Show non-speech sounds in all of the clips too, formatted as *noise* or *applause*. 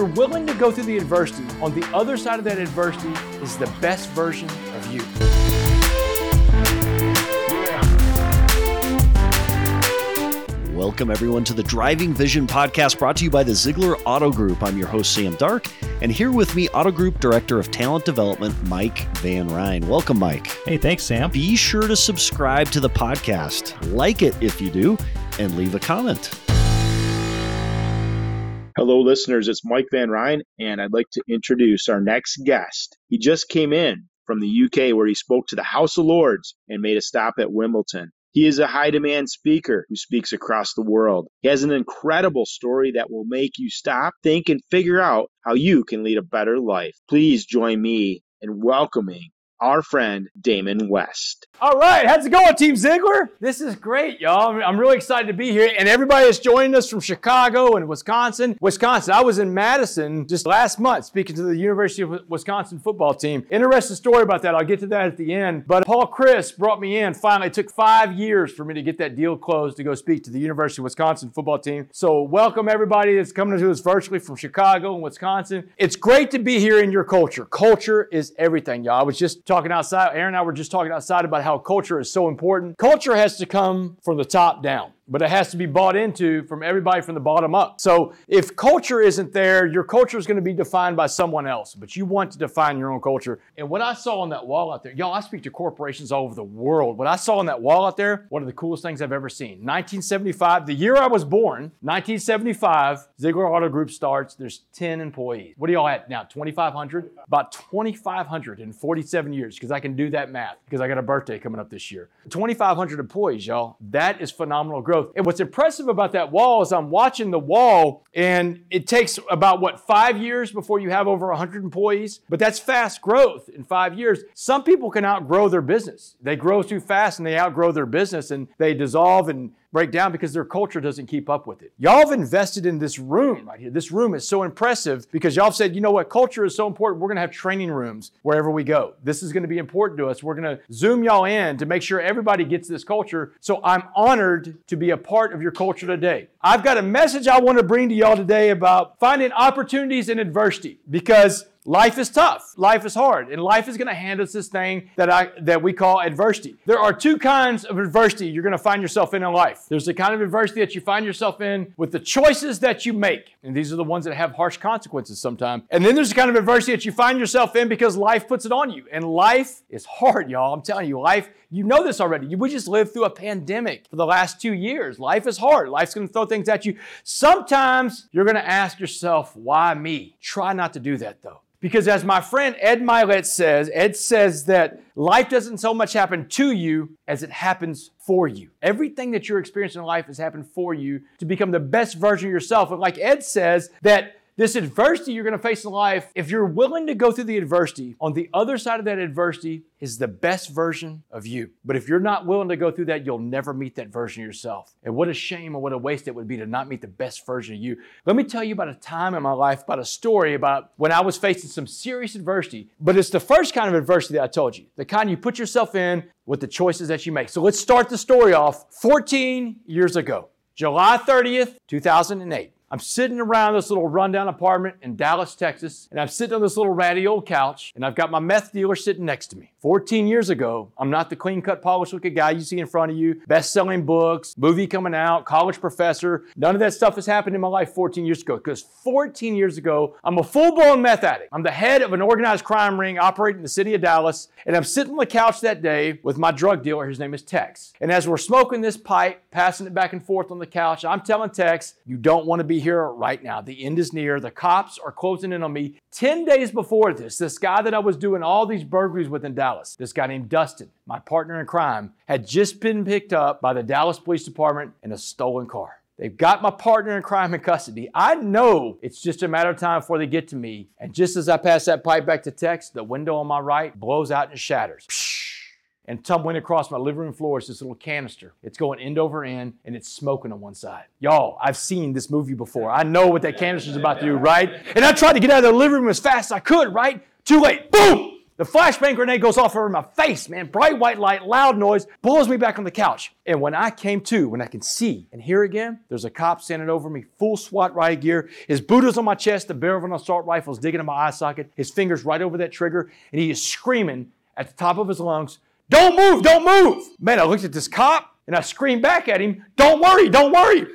you're willing to go through the adversity, on the other side of that adversity is the best version of you. Welcome, everyone, to the Driving Vision podcast brought to you by the Ziegler Auto Group. I'm your host, Sam Dark, and here with me, Auto Group Director of Talent Development, Mike Van Ryn. Welcome, Mike. Hey, thanks, Sam. Be sure to subscribe to the podcast, like it if you do, and leave a comment. Hello, listeners. It's Mike Van Ryn, and I'd like to introduce our next guest. He just came in from the UK where he spoke to the House of Lords and made a stop at Wimbledon. He is a high demand speaker who speaks across the world. He has an incredible story that will make you stop, think, and figure out how you can lead a better life. Please join me in welcoming our friend Damon West. All right, how's it going, Team Ziegler? This is great, y'all. I'm really excited to be here, and everybody is joining us from Chicago and Wisconsin. Wisconsin, I was in Madison just last month speaking to the University of Wisconsin football team. Interesting story about that. I'll get to that at the end. But Paul Chryst brought me in. Finally, it took five years for me to get that deal closed to go speak to the University of Wisconsin football team. So, welcome everybody that's coming to us virtually from Chicago and Wisconsin. It's great to be here in your culture. Culture is everything, y'all. I was just talking outside. Aaron and I were just talking outside about how culture is so important. Culture has to come from the top down but it has to be bought into from everybody from the bottom up. So if culture isn't there, your culture is going to be defined by someone else, but you want to define your own culture. And what I saw on that wall out there, y'all, I speak to corporations all over the world. What I saw on that wall out there, one of the coolest things I've ever seen. 1975, the year I was born, 1975, Ziegler Auto Group starts. There's 10 employees. What are y'all at now? 2,500? About 2,500 in 47 years, because I can do that math, because I got a birthday coming up this year. 2,500 employees, y'all. That is phenomenal growth And what's impressive about that wall is I'm watching the wall, and it takes about what five years before you have over 100 employees. But that's fast growth in five years. Some people can outgrow their business. They grow too fast and they outgrow their business and they dissolve and break down because their culture doesn't keep up with it. Y'all have invested in this room right here. This room is so impressive because y'all have said, you know what, culture is so important. We're going to have training rooms wherever we go. This is going to be important to us. We're going to zoom y'all in to make sure everybody gets this culture. So I'm honored to be a part of your culture today. I've got a message I want to bring to y'all today about finding opportunities in adversity because Life is tough. Life is hard. And life is going to hand us this thing that I that we call adversity. There are two kinds of adversity you're going to find yourself in in life. There's the kind of adversity that you find yourself in with the choices that you make. And these are the ones that have harsh consequences sometimes. And then there's the kind of adversity that you find yourself in because life puts it on you. And life is hard, y'all. I'm telling you, life, you know this already. We just lived through a pandemic for the last two years. Life is hard. Life's going to throw things at you. Sometimes you're going to ask yourself, why me? Try not to do that though. Because as my friend Ed Mylett says, Ed says that life doesn't so much happen to you as it happens for you. Everything that you're experiencing in life has happened for you to become the best version of yourself. And like Ed says, that this adversity you're going to face in life, if you're willing to go through the adversity, on the other side of that adversity is the best version of you. But if you're not willing to go through that, you'll never meet that version of yourself. And what a shame and what a waste it would be to not meet the best version of you. Let me tell you about a time in my life, about a story about when I was facing some serious adversity. But it's the first kind of adversity that I told you, the kind you put yourself in with the choices that you make. So let's start the story off 14 years ago, July 30th, 2008. I'm sitting around this little rundown apartment in Dallas, Texas, and I'm sitting on this little ratty old couch, and I've got my meth dealer sitting next to me. 14 years ago, I'm not the clean cut, polished looking guy you see in front of you, best selling books, movie coming out, college professor. None of that stuff has happened in my life 14 years ago because 14 years ago, I'm a full blown meth addict. I'm the head of an organized crime ring operating in the city of Dallas, and I'm sitting on the couch that day with my drug dealer. His name is Tex. And as we're smoking this pipe, passing it back and forth on the couch, I'm telling Tex, you don't want to be here right now. The end is near. The cops are closing in on me. 10 days before this, this guy that I was doing all these burglaries with in Dallas, this guy named Dustin, my partner in crime, had just been picked up by the Dallas Police Department in a stolen car. They've got my partner in crime in custody. I know it's just a matter of time before they get to me. And just as I pass that pipe back to Tex, the window on my right blows out and shatters. And tumbling across my living room floor is this little canister. It's going end over end and it's smoking on one side. Y'all, I've seen this movie before. I know what that canister's about to do, right? And I tried to get out of the living room as fast as I could, right? Too late. Boom! The flashbang grenade goes off over my face, man. Bright white light, loud noise, pulls me back on the couch. And when I came to, when I can see and hear again, there's a cop standing over me, full SWAT riot gear. His boot is on my chest, the barrel of an assault rifle is digging in my eye socket, his fingers right over that trigger, and he is screaming at the top of his lungs, Don't move, don't move. Man, I looked at this cop and I screamed back at him, Don't worry, don't worry.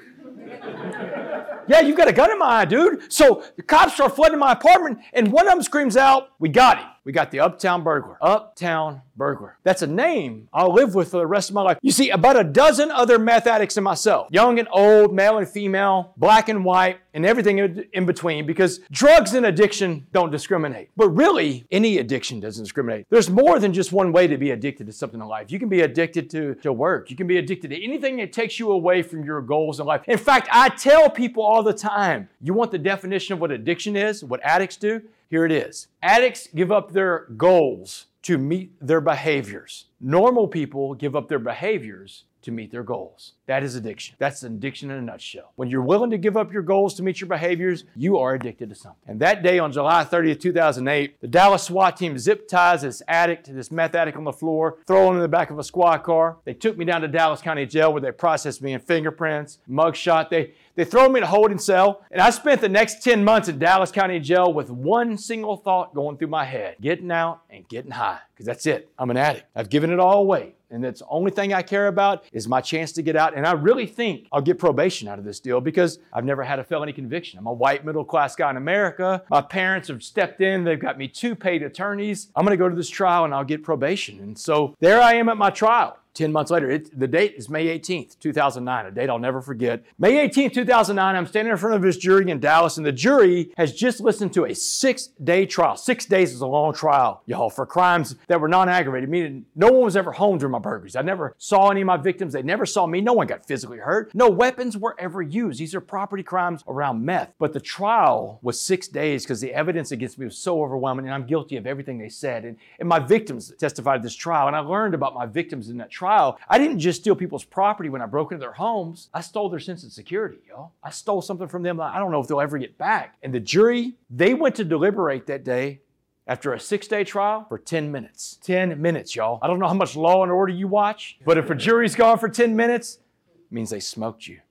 Yeah, you've got a gun in my eye, dude. So the cops start flooding my apartment, and one of them screams out, We got him. We got the Uptown Burglar. Uptown Burglar. That's a name I'll live with for the rest of my life. You see, about a dozen other meth addicts and myself, young and old, male and female, black and white, and everything in between, because drugs and addiction don't discriminate. But really, any addiction doesn't discriminate. There's more than just one way to be addicted to something in life. You can be addicted to, to work, you can be addicted to anything that takes you away from your goals in life. In fact, I tell people all the time you want the definition of what addiction is, what addicts do? Here it is. Addicts give up their goals to meet their behaviors. Normal people give up their behaviors to meet their goals. That is addiction. That's an addiction in a nutshell. When you're willing to give up your goals to meet your behaviors, you are addicted to something. And that day on July 30th, 2008, the Dallas SWAT team zip ties this addict, this meth addict on the floor, throw him in the back of a squad car. They took me down to Dallas County Jail where they processed me in fingerprints, mugshot. They they throw me in a holding cell, and I spent the next 10 months in Dallas County Jail with one single thought going through my head getting out and getting high, because that's it. I'm an addict. I've given it all away. And that's the only thing I care about is my chance to get out. And I really think I'll get probation out of this deal because I've never had a felony conviction. I'm a white middle class guy in America. My parents have stepped in. They've got me two paid attorneys. I'm going to go to this trial and I'll get probation. And so there I am at my trial. 10 months later. It, the date is May 18th, 2009, a date I'll never forget. May 18th, 2009, I'm standing in front of this jury in Dallas, and the jury has just listened to a six day trial. Six days is a long trial, y'all, for crimes that were non aggravated, meaning no one was ever home during my burglaries. I never saw any of my victims. They never saw me. No one got physically hurt. No weapons were ever used. These are property crimes around meth. But the trial was six days because the evidence against me was so overwhelming, and I'm guilty of everything they said. And, and my victims testified at this trial, and I learned about my victims in that trial trial, I didn't just steal people's property when I broke into their homes. I stole their sense of security, y'all. I stole something from them I don't know if they'll ever get back. And the jury, they went to deliberate that day after a six day trial for 10 minutes. 10 minutes, y'all. I don't know how much law and order you watch, but if a jury's gone for 10 minutes, it means they smoked you.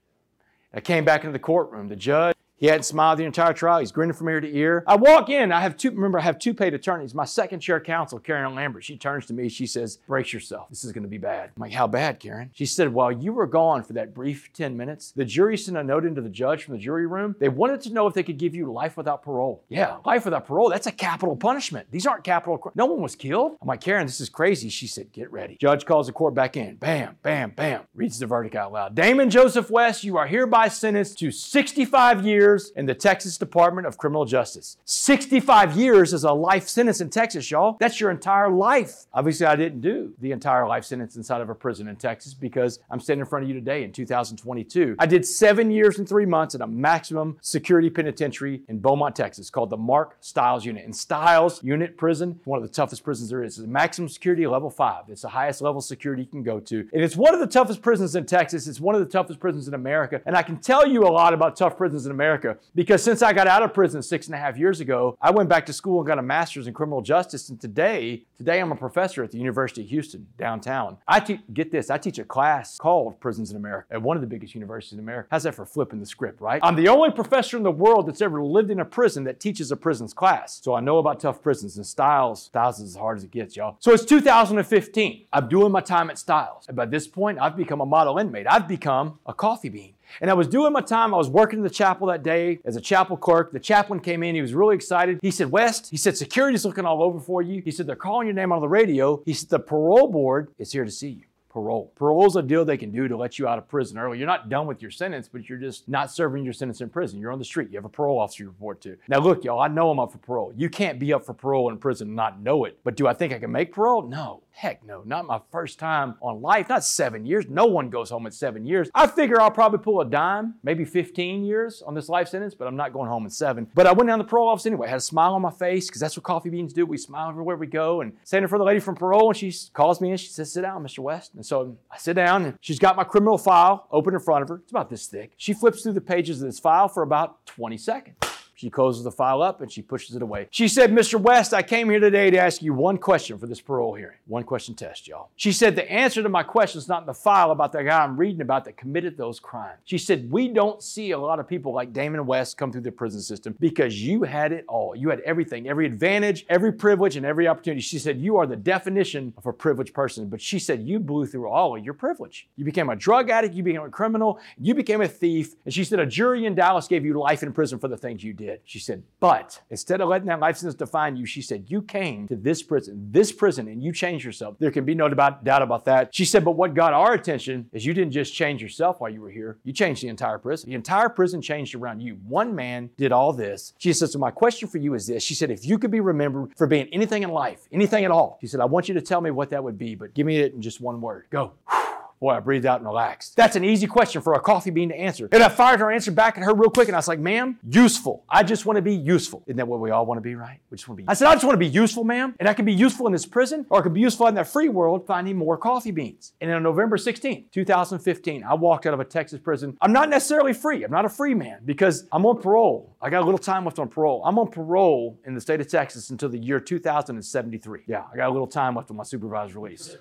I came back into the courtroom. The judge, he hadn't smiled the entire trial. He's grinning from ear to ear. I walk in. I have two, remember, I have two paid attorneys. My second chair counsel, Karen Lambert, she turns to me. She says, Brace yourself. This is going to be bad. I'm like, How bad, Karen? She said, While you were gone for that brief 10 minutes, the jury sent a note into the judge from the jury room. They wanted to know if they could give you life without parole. Yeah, life without parole. That's a capital punishment. These aren't capital. Cr- no one was killed. I'm like, Karen, this is crazy. She said, Get ready. Judge calls the court back in. Bam, bam, bam. Reads the verdict out loud. Damon Joseph West, you are hereby sentenced to 65 years in the Texas Department of Criminal Justice. 65 years is a life sentence in Texas, y'all. That's your entire life. Obviously, I didn't do the entire life sentence inside of a prison in Texas because I'm standing in front of you today in 2022. I did seven years and three months in a maximum security penitentiary in Beaumont, Texas called the Mark Stiles Unit. And Stiles Unit Prison, one of the toughest prisons there is. It's maximum security level five. It's the highest level security you can go to. And it's one of the toughest prisons in Texas. It's one of the toughest prisons in America. And I can tell you a lot about tough prisons in America because since I got out of prison six and a half years ago, I went back to school and got a master's in criminal justice. And today, today I'm a professor at the University of Houston downtown. I te- get this, I teach a class called Prisons in America at one of the biggest universities in America. How's that for flipping the script, right? I'm the only professor in the world that's ever lived in a prison that teaches a prisons class. So I know about tough prisons and Styles. Stiles is as hard as it gets, y'all. So it's 2015. I'm doing my time at Stiles. And by this point, I've become a model inmate. I've become a coffee bean. And I was doing my time. I was working in the chapel that day as a chapel clerk. The chaplain came in. He was really excited. He said, West, he said, security's looking all over for you. He said, they're calling your name on the radio. He said, the parole board is here to see you parole. Parole is a deal they can do to let you out of prison early. You're not done with your sentence, but you're just not serving your sentence in prison. You're on the street. You have a parole officer you report to. Now, look, y'all, I know I'm up for parole. You can't be up for parole in prison and not know it. But do I think I can make parole? No. Heck no, not my first time on life, not seven years. No one goes home in seven years. I figure I'll probably pull a dime, maybe 15 years on this life sentence, but I'm not going home in seven. But I went down the parole office anyway, had a smile on my face because that's what coffee beans do. We smile everywhere we go. And standing for the lady from parole, and she calls me in. She says, Sit down, Mr. West. And so I sit down, and she's got my criminal file open in front of her. It's about this thick. She flips through the pages of this file for about 20 seconds. She closes the file up and she pushes it away. She said, Mr. West, I came here today to ask you one question for this parole hearing. One question test, y'all. She said, the answer to my question is not in the file about the guy I'm reading about that committed those crimes. She said, we don't see a lot of people like Damon West come through the prison system because you had it all. You had everything, every advantage, every privilege, and every opportunity. She said, you are the definition of a privileged person. But she said, you blew through all of your privilege. You became a drug addict, you became a criminal, you became a thief. And she said, a jury in Dallas gave you life in prison for the things you did. She said, but instead of letting that life sentence define you, she said, you came to this prison, this prison, and you changed yourself. There can be no doubt about that. She said, but what got our attention is you didn't just change yourself while you were here, you changed the entire prison. The entire prison changed around you. One man did all this. She said, so my question for you is this. She said, if you could be remembered for being anything in life, anything at all, she said, I want you to tell me what that would be, but give me it in just one word. Go. Boy, I breathed out and relaxed. That's an easy question for a coffee bean to answer. And I fired her answer back at her real quick, and I was like, ma'am, useful. I just want to be useful. Isn't that what we all want to be, right? We just want to be. I said, I just want to be useful, ma'am. And I can be useful in this prison, or I can be useful in that free world finding more coffee beans. And on November 16, 2015, I walked out of a Texas prison. I'm not necessarily free. I'm not a free man because I'm on parole. I got a little time left on parole. I'm on parole in the state of Texas until the year 2073. Yeah, I got a little time left on my supervised release.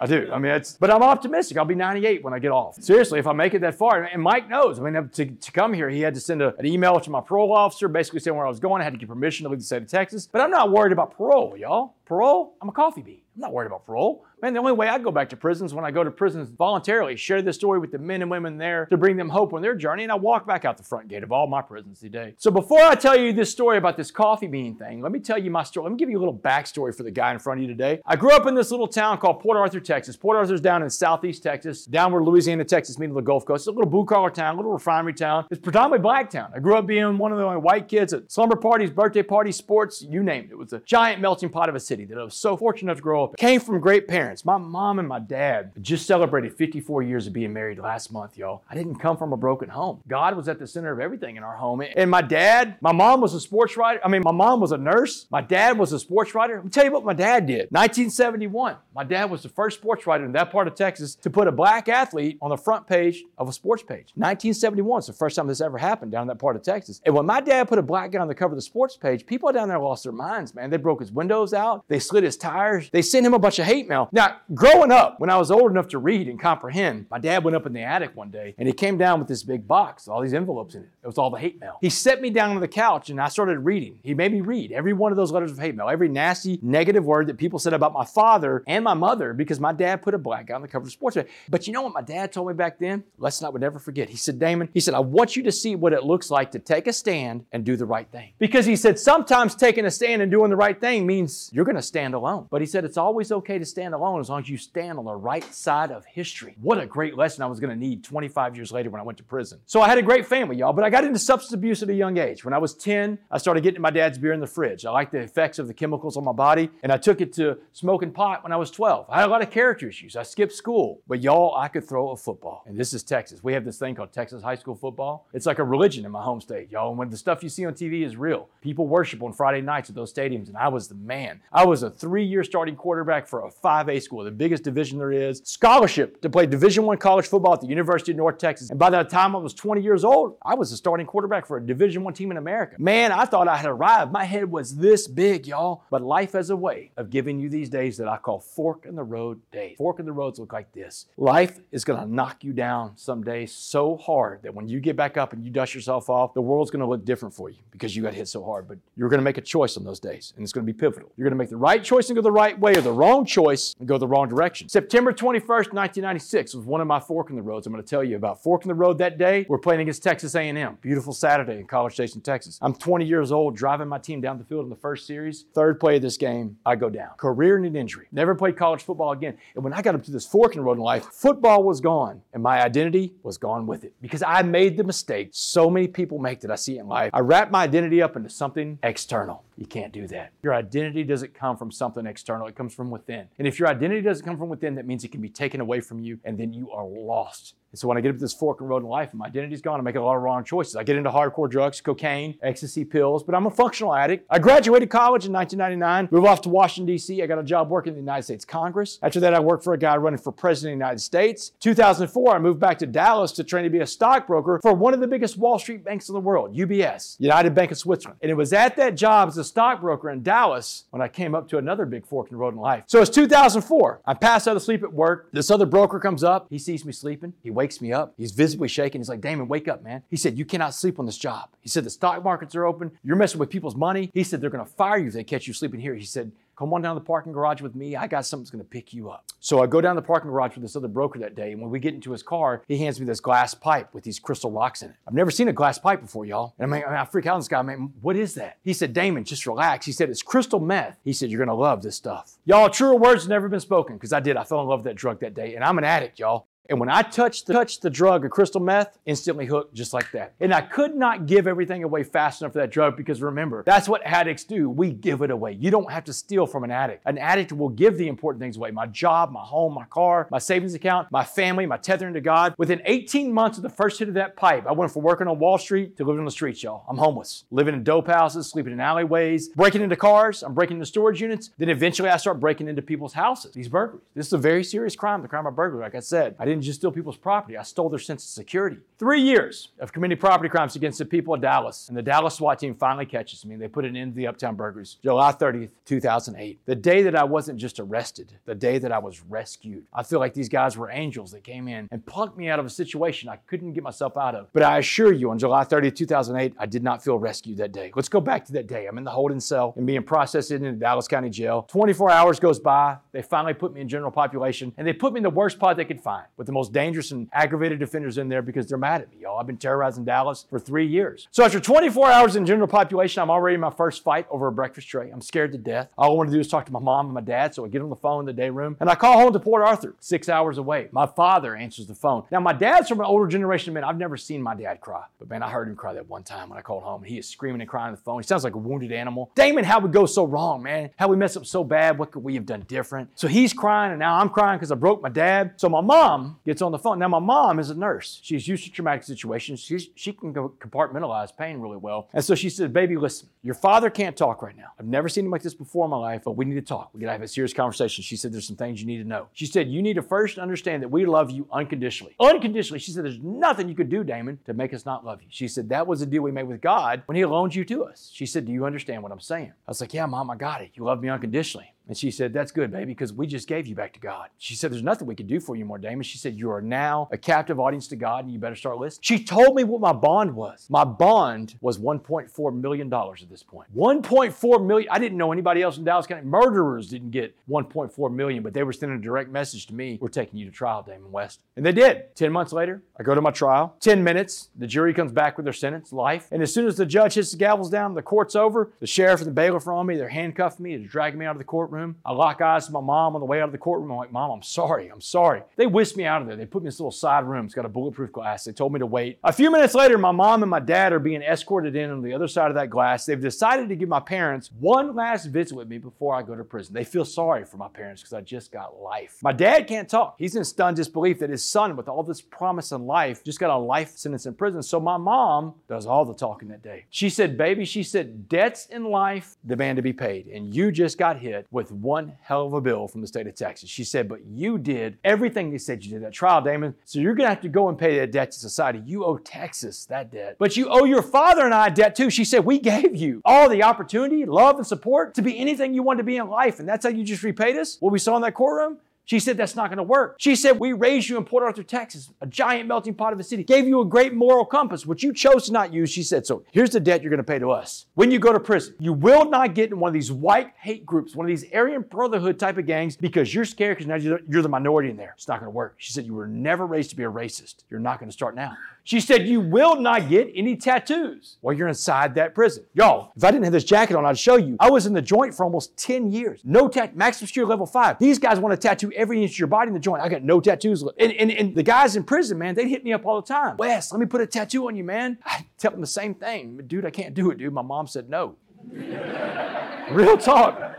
I do. I mean, it's, but I'm optimistic. I'll be 98 when I get off. Seriously, if I make it that far, and Mike knows. I mean, to, to come here, he had to send a, an email to my parole officer, basically saying where I was going. I had to get permission to leave the state of Texas. But I'm not worried about parole, y'all. Parole, I'm a coffee bean. I'm not worried about parole. Man, the only way I go back to prisons when I go to prisons voluntarily, share this story with the men and women there to bring them hope on their journey, and I walk back out the front gate of all my prisons today. So before I tell you this story about this coffee bean thing, let me tell you my story. Let me give you a little backstory for the guy in front of you today. I grew up in this little town called Port Arthur, Texas. Port Arthur's down in southeast Texas, down where Louisiana, Texas meet the Gulf Coast. It's a little blue collar town, a little refinery town. It's predominantly black town. I grew up being one of the only white kids at slumber parties, birthday parties, sports, you name it. It was a giant melting pot of a city that I was so fortunate enough to grow Came from great parents. My mom and my dad just celebrated 54 years of being married last month, y'all. I didn't come from a broken home. God was at the center of everything in our home. And my dad, my mom was a sports writer. I mean, my mom was a nurse. My dad was a sports writer. Let me tell you what my dad did. 1971, my dad was the first sports writer in that part of Texas to put a black athlete on the front page of a sports page. 1971 is the first time this ever happened down in that part of Texas. And when my dad put a black guy on the cover of the sports page, people down there lost their minds, man. They broke his windows out. They slid his tires. They sent him a bunch of hate mail. Now, growing up, when I was old enough to read and comprehend, my dad went up in the attic one day and he came down with this big box, all these envelopes in it. It was all the hate mail. He set me down on the couch and I started reading. He made me read every one of those letters of hate mail, every nasty, negative word that people said about my father and my mother because my dad put a black guy on the cover of Sports But you know what my dad told me back then? Lesson I would never forget. He said, Damon, he said, I want you to see what it looks like to take a stand and do the right thing. Because he said, sometimes taking a stand and doing the right thing means you're going to stand alone. But he said, it's always okay to stand alone as long as you stand on the right side of history. What a great lesson I was going to need 25 years later when I went to prison. So I had a great family, y'all, but I got into substance abuse at a young age. When I was 10, I started getting my dad's beer in the fridge. I liked the effects of the chemicals on my body, and I took it to smoking pot when I was 12. I had a lot of character issues. I skipped school, but y'all, I could throw a football. And this is Texas. We have this thing called Texas high school football. It's like a religion in my home state, y'all. And when the stuff you see on TV is real, people worship on Friday nights at those stadiums, and I was the man. I was a three-year starting quarterback for a 5A school, the biggest division there is. Scholarship to play Division One college football at the University of North Texas. And by the time I was 20 years old, I was a starting quarterback for a Division One team in America. Man, I thought I had arrived. My head was this big, y'all. But life has a way of giving you these days that I call fork in the road days. Fork in the roads look like this. Life is going to knock you down someday so hard that when you get back up and you dust yourself off, the world's going to look different for you because you got hit so hard. But you're going to make a choice on those days, and it's going to be pivotal. You're going to make the right choice and go the right way, the wrong choice and go the wrong direction. September 21st, 1996 was one of my fork in the roads. I'm going to tell you about fork in the road that day. We're playing against Texas A&M. Beautiful Saturday in College Station, Texas. I'm 20 years old, driving my team down the field in the first series. Third play of this game, I go down. Career and an injury. Never played college football again. And when I got up to this fork in the road in life, football was gone, and my identity was gone with it because I made the mistake so many people make that I see in life. I wrap my identity up into something external. You can't do that. Your identity doesn't come from something external, it comes from within. And if your identity doesn't come from within, that means it can be taken away from you, and then you are lost And so when I get up this fork in the road in life my identity's gone, I'm making a lot of wrong choices. I get into hardcore drugs, cocaine, ecstasy pills, but I'm a functional addict. I graduated college in 1999, moved off to Washington, D.C. I got a job working in the United States Congress. After that, I worked for a guy running for president of the United States. 2004, I moved back to Dallas to train to be a stockbroker for one of the biggest Wall Street banks in the world, UBS, United Bank of Switzerland. And it was at that job as a stockbroker in Dallas when I came up to another big fork in the road in life. So it's 2004. I pass out of sleep at work. This other broker comes up. He sees me sleeping. He wakes me up. He's visibly shaking. He's like, Damon, wake up, man. He said, You cannot sleep on this job. He said, The stock markets are open. You're messing with people's money. He said, They're going to fire you if they catch you sleeping here. He said, Come on down to the parking garage with me. I got something that's going to pick you up. So I go down the parking garage with this other broker that day. And when we get into his car, he hands me this glass pipe with these crystal rocks in it. I've never seen a glass pipe before, y'all. And I'm like, I freak out on this guy. I'm like, what is that? He said, Damon, just relax. He said, it's crystal meth. He said, you're going to love this stuff. Y'all, truer words have never been spoken because I did. I fell in love with that drug that day. And I'm an addict, y'all. And when I touched the, touched the drug of crystal meth, instantly hooked just like that. And I could not give everything away fast enough for that drug because remember, that's what addicts do. We give it away. You don't have to steal from an addict. An addict will give the important things away my job, my home, my car, my savings account, my family, my tethering to God. Within 18 months of the first hit of that pipe, I went from working on Wall Street to living on the streets, y'all. I'm homeless, living in dope houses, sleeping in alleyways, breaking into cars. I'm breaking into storage units. Then eventually I start breaking into people's houses, these burglaries. This is a very serious crime, the crime of burglary. Like I said, I didn't just steal people's property. I stole their sense of security. Three years of committing property crimes against the people of Dallas. And the Dallas SWAT team finally catches me. They put an end to the Uptown Burglars. July 30th, 2008. The day that I wasn't just arrested, the day that I was rescued. I feel like these guys were angels that came in and plucked me out of a situation I couldn't get myself out of. But I assure you, on July 30th, 2008, I did not feel rescued that day. Let's go back to that day. I'm in the holding cell and being processed into Dallas County Jail. 24 hours goes by. They finally put me in general population and they put me in the worst pod they could find with the most dangerous and aggravated offenders in there because they're mad at me, y'all. I've been terrorizing Dallas for three years. So after 24 hours in general population, I'm already in my first fight over a breakfast tray. I'm scared to death. All I want to do is talk to my mom and my dad, so I get on the phone in the day room and I call home to Port Arthur, six hours away. My father answers the phone. Now, my dad's from an older generation of men. I've never seen my dad cry, but man, I heard him cry that one time when I called home. He is screaming and crying on the phone. He sounds like a wounded animal. Damon, how we go so wrong, man? How we mess up so bad? What could we have done different? So he's crying, and now I'm crying because I broke my dad. So my mom gets on the phone. Now, my mom is a nurse. She's used to traumatic situations. She's, she can compartmentalize pain really well. And so she said, Baby, listen, your father can't talk right now. I've never seen him like this before in my life, but we need to talk. We got to have a serious conversation. She said, There's some things you need to know. She said, You need to first understand that we love you unconditionally. Unconditionally. She said, There's nothing you could do, Damon, to make us not love you. She said, That was a deal we made with God when He loaned you to us. She said, Do you understand what I'm saying? I was like, Yeah, Mom, I got it. You love me unconditionally. And she said, That's good, baby, because we just gave you back to God. She said, There's nothing we can do for you more, Damon. She said, You are now a captive audience to God and you better start listening. She told me what my bond was. My bond was $1.4 million at this point. 1.4 million. I didn't know anybody else in Dallas County. Murderers didn't get 1.4 million, but they were sending a direct message to me, We're taking you to trial, Damon West. And they did. 10 months later, I go to my trial. 10 minutes, the jury comes back with their sentence, life. And as soon as the judge hits the gavels down, the court's over, the sheriff and the bailiff are on me, they're handcuffing me, they're dragging me out of the courtroom. I lock eyes with my mom on the way out of the courtroom. I'm like, Mom, I'm sorry. I'm sorry. They whisked me out of there. They put me in this little side room. It's got a bulletproof glass. They told me to wait. A few minutes later, my mom and my dad are being escorted in on the other side of that glass. They've decided to give my parents one last visit with me before I go to prison. They feel sorry for my parents because I just got life. My dad can't talk. He's in stunned disbelief that his son, with all this promise in life, just got a life sentence in prison. So my mom does all the talking that day. She said, Baby, she said, debts in life demand to be paid. And you just got hit with one hell of a bill from the state of Texas. She said, But you did everything they said you did at trial, Damon. So you're going to have to go and pay that debt to society. You owe Texas that debt. But you owe your father and I debt too. She said, We gave you all the opportunity, love, and support to be anything you wanted to be in life. And that's how you just repaid us? What we saw in that courtroom? She said that's not going to work. She said we raised you in Port Arthur, Texas, a giant melting pot of a city, gave you a great moral compass, which you chose to not use. She said, so here's the debt you're going to pay to us. When you go to prison, you will not get in one of these white hate groups, one of these Aryan Brotherhood type of gangs because you're scared because now you're the minority in there. It's not going to work. She said you were never raised to be a racist. You're not going to start now. She said, You will not get any tattoos while you're inside that prison. Y'all, if I didn't have this jacket on, I'd show you. I was in the joint for almost 10 years. No tat, maximum security level five. These guys want to tattoo every inch of your body in the joint. I got no tattoos. And, and, and the guys in prison, man, they'd hit me up all the time. Wes, let me put a tattoo on you, man. I tell them the same thing. Dude, I can't do it, dude. My mom said no. *laughs* Real talk.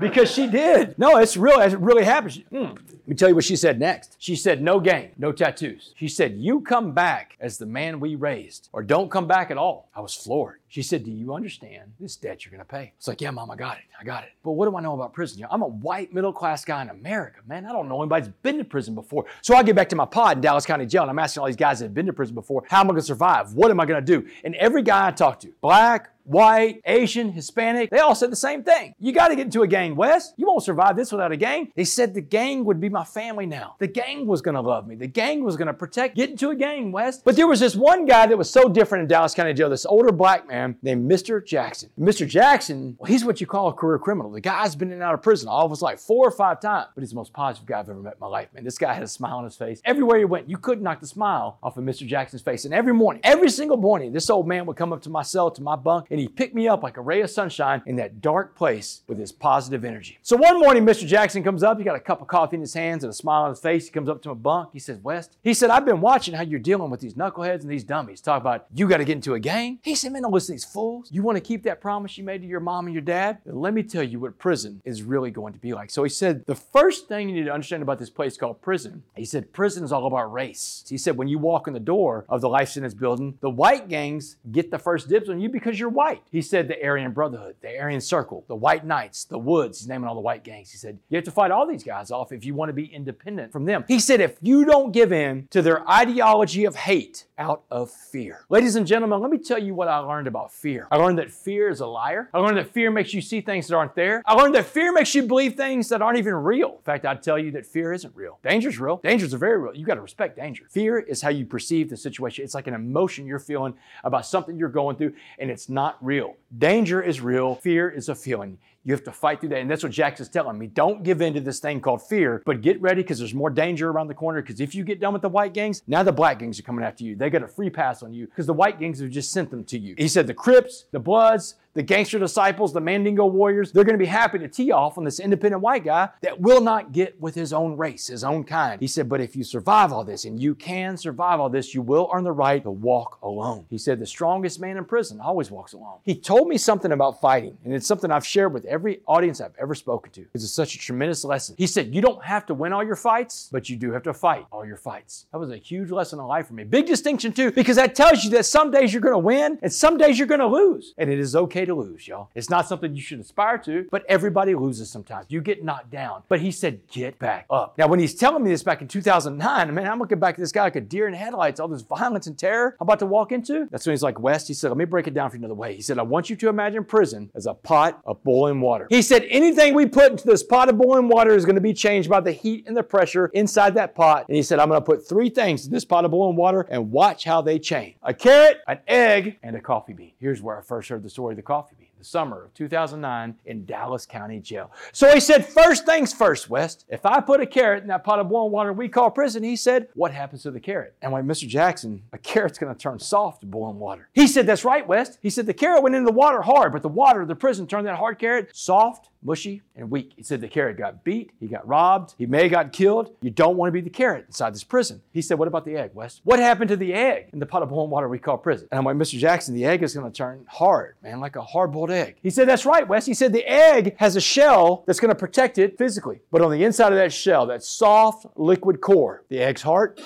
Because she did. No, it's real. It really happened. She, mm Let me tell you what she said next. She said, No gang, no tattoos. She said, You come back as the man we raised, or don't come back at all. I was floored. She said, Do you understand this debt you're to pay? It's like, Yeah, mom, I got it. I got it. But what do I know about prison? You know, I'm a white middle class guy in America, man. I don't know anybody's been to prison before. So I get back to my pod in Dallas County Jail and I'm asking all these guys that have been to prison before, How am I to survive? What am I to do? And every guy I talk to, black, white, Asian, Hispanic, they all said the same thing. You got to get into a gang, Wes. You won't survive this without a gang. They said the gang would be my family now. The gang was going to love me. The gang was going to protect. Get into a gang, Wes. But there was this one guy that was so different in Dallas County Jail, this older black man named Mr. Jackson. Mr. Jackson, well, he's what you call a career criminal. The guy's been in and out of prison all of his life, four or five times, but he's the most positive guy I've ever met in my life, man. This guy had a smile on his face. Everywhere he went, you couldn't knock the smile off of Mr. Jackson's face. And every morning, every single morning, this old man would come up to my cell, to my bunk, and he'd pick me up like a ray of sunshine in that dark place with his positive energy. So one morning, Mr. Jackson comes up. He got a cup of coffee in his hands and a smile on his face. He comes up to my bunk. He says, West, he said, I've been watching how you're dealing with these knuckleheads and these dummies. Talk about you got to get into a gang. He said, man, listen to these fools. You want to keep that promise you made to your mom and your dad? Then let me tell you what prison is really going to be like. So he said, the first thing you need to understand about this place called prison, he said, prison is all about race. He said, when you walk in the door of the life sentence building, the white gangs get the first dibs on you because you're white. He said, the Aryan Brotherhood, the Aryan Circle, the White Knights, the Woods. He's naming all the white gangs. He said, You have to fight all these guys off if you want to be independent from them. He said, If you don't give in to their ideology of hate out of fear. Ladies and gentlemen, let me tell you what I learned about fear. I learned that fear is a liar. I learned that fear makes you see things that aren't there. I learned that fear makes you believe things that aren't even real. In fact, I'd tell you that fear isn't real. Danger's real. Dangers are very real. You got to respect danger. Fear is how you perceive the situation. It's like an emotion you're feeling about something you're going through, and it's not real. Danger is real. Fear is a feeling. You have to fight through that. And that's what Jax is telling me. Don't give in to this thing called fear, but get ready because there's more danger around the corner. Because if you get done with the white gangs, now the black gangs are coming after you. They got a free pass on you because the white gangs have just sent them to you. He said the Crips, the Bloods, the gangster disciples, the Mandingo warriors, they're going to be happy to tee off on this independent white guy that will not get with his own race, his own kind. He said, but if you survive all this, and you can survive all this, you will earn the right to walk alone. He said, the strongest man in prison always walks alone. He told me something about fighting, and it's something I've shared with every audience I've ever spoken to. Because it's such a tremendous lesson. He said, you don't have to win all your fights, but you do have to fight all your fights. That was a huge lesson in life for me. Big distinction too, because that tells you that some days you're going to win and some days you're going to lose. And it is okay to lose, y'all. It's not something you should aspire to, but everybody loses sometimes. You get knocked down. But he said, get back up. Now, when he's telling me this back in 2009, man, I'm looking back at this guy like a deer in headlights, all this violence and terror I'm about to walk into. That's when he's like, West, he said, let me break it down for you another way. He said, I want you to imagine prison as a pot of boiling water. He said, anything we put into this pot of boiling water is going to be changed by the heat and the pressure inside that pot. And he said, I'm going to put three things in this pot of boiling water and watch how they change a carrot, an egg, and a coffee bean. Here's where I first heard the story of the coffee bean the summer of 2009 in Dallas County Jail. So he said, First things first, West. If I put a carrot in that pot of boiling water we call prison, he said, What happens to the carrot? And like Mr. Jackson, a carrot's to turn soft to boiling water. He said, That's right, West. He said, The carrot went into the water hard, but the water of the prison turned that hard carrot soft mushy and weak. He said the carrot got beat, he got robbed, he may have got killed. You don't want to be the carrot inside this prison. He said, What about the egg, West? What happened to the egg in the pot of boiling water we call prison? And I'm like, Mr. Jackson, the egg is going to turn hard, man, like a hard boiled egg. He said, That's right, West. He said the egg has a shell that's going to protect it physically. But on the inside of that shell, that soft liquid core, the egg's heart,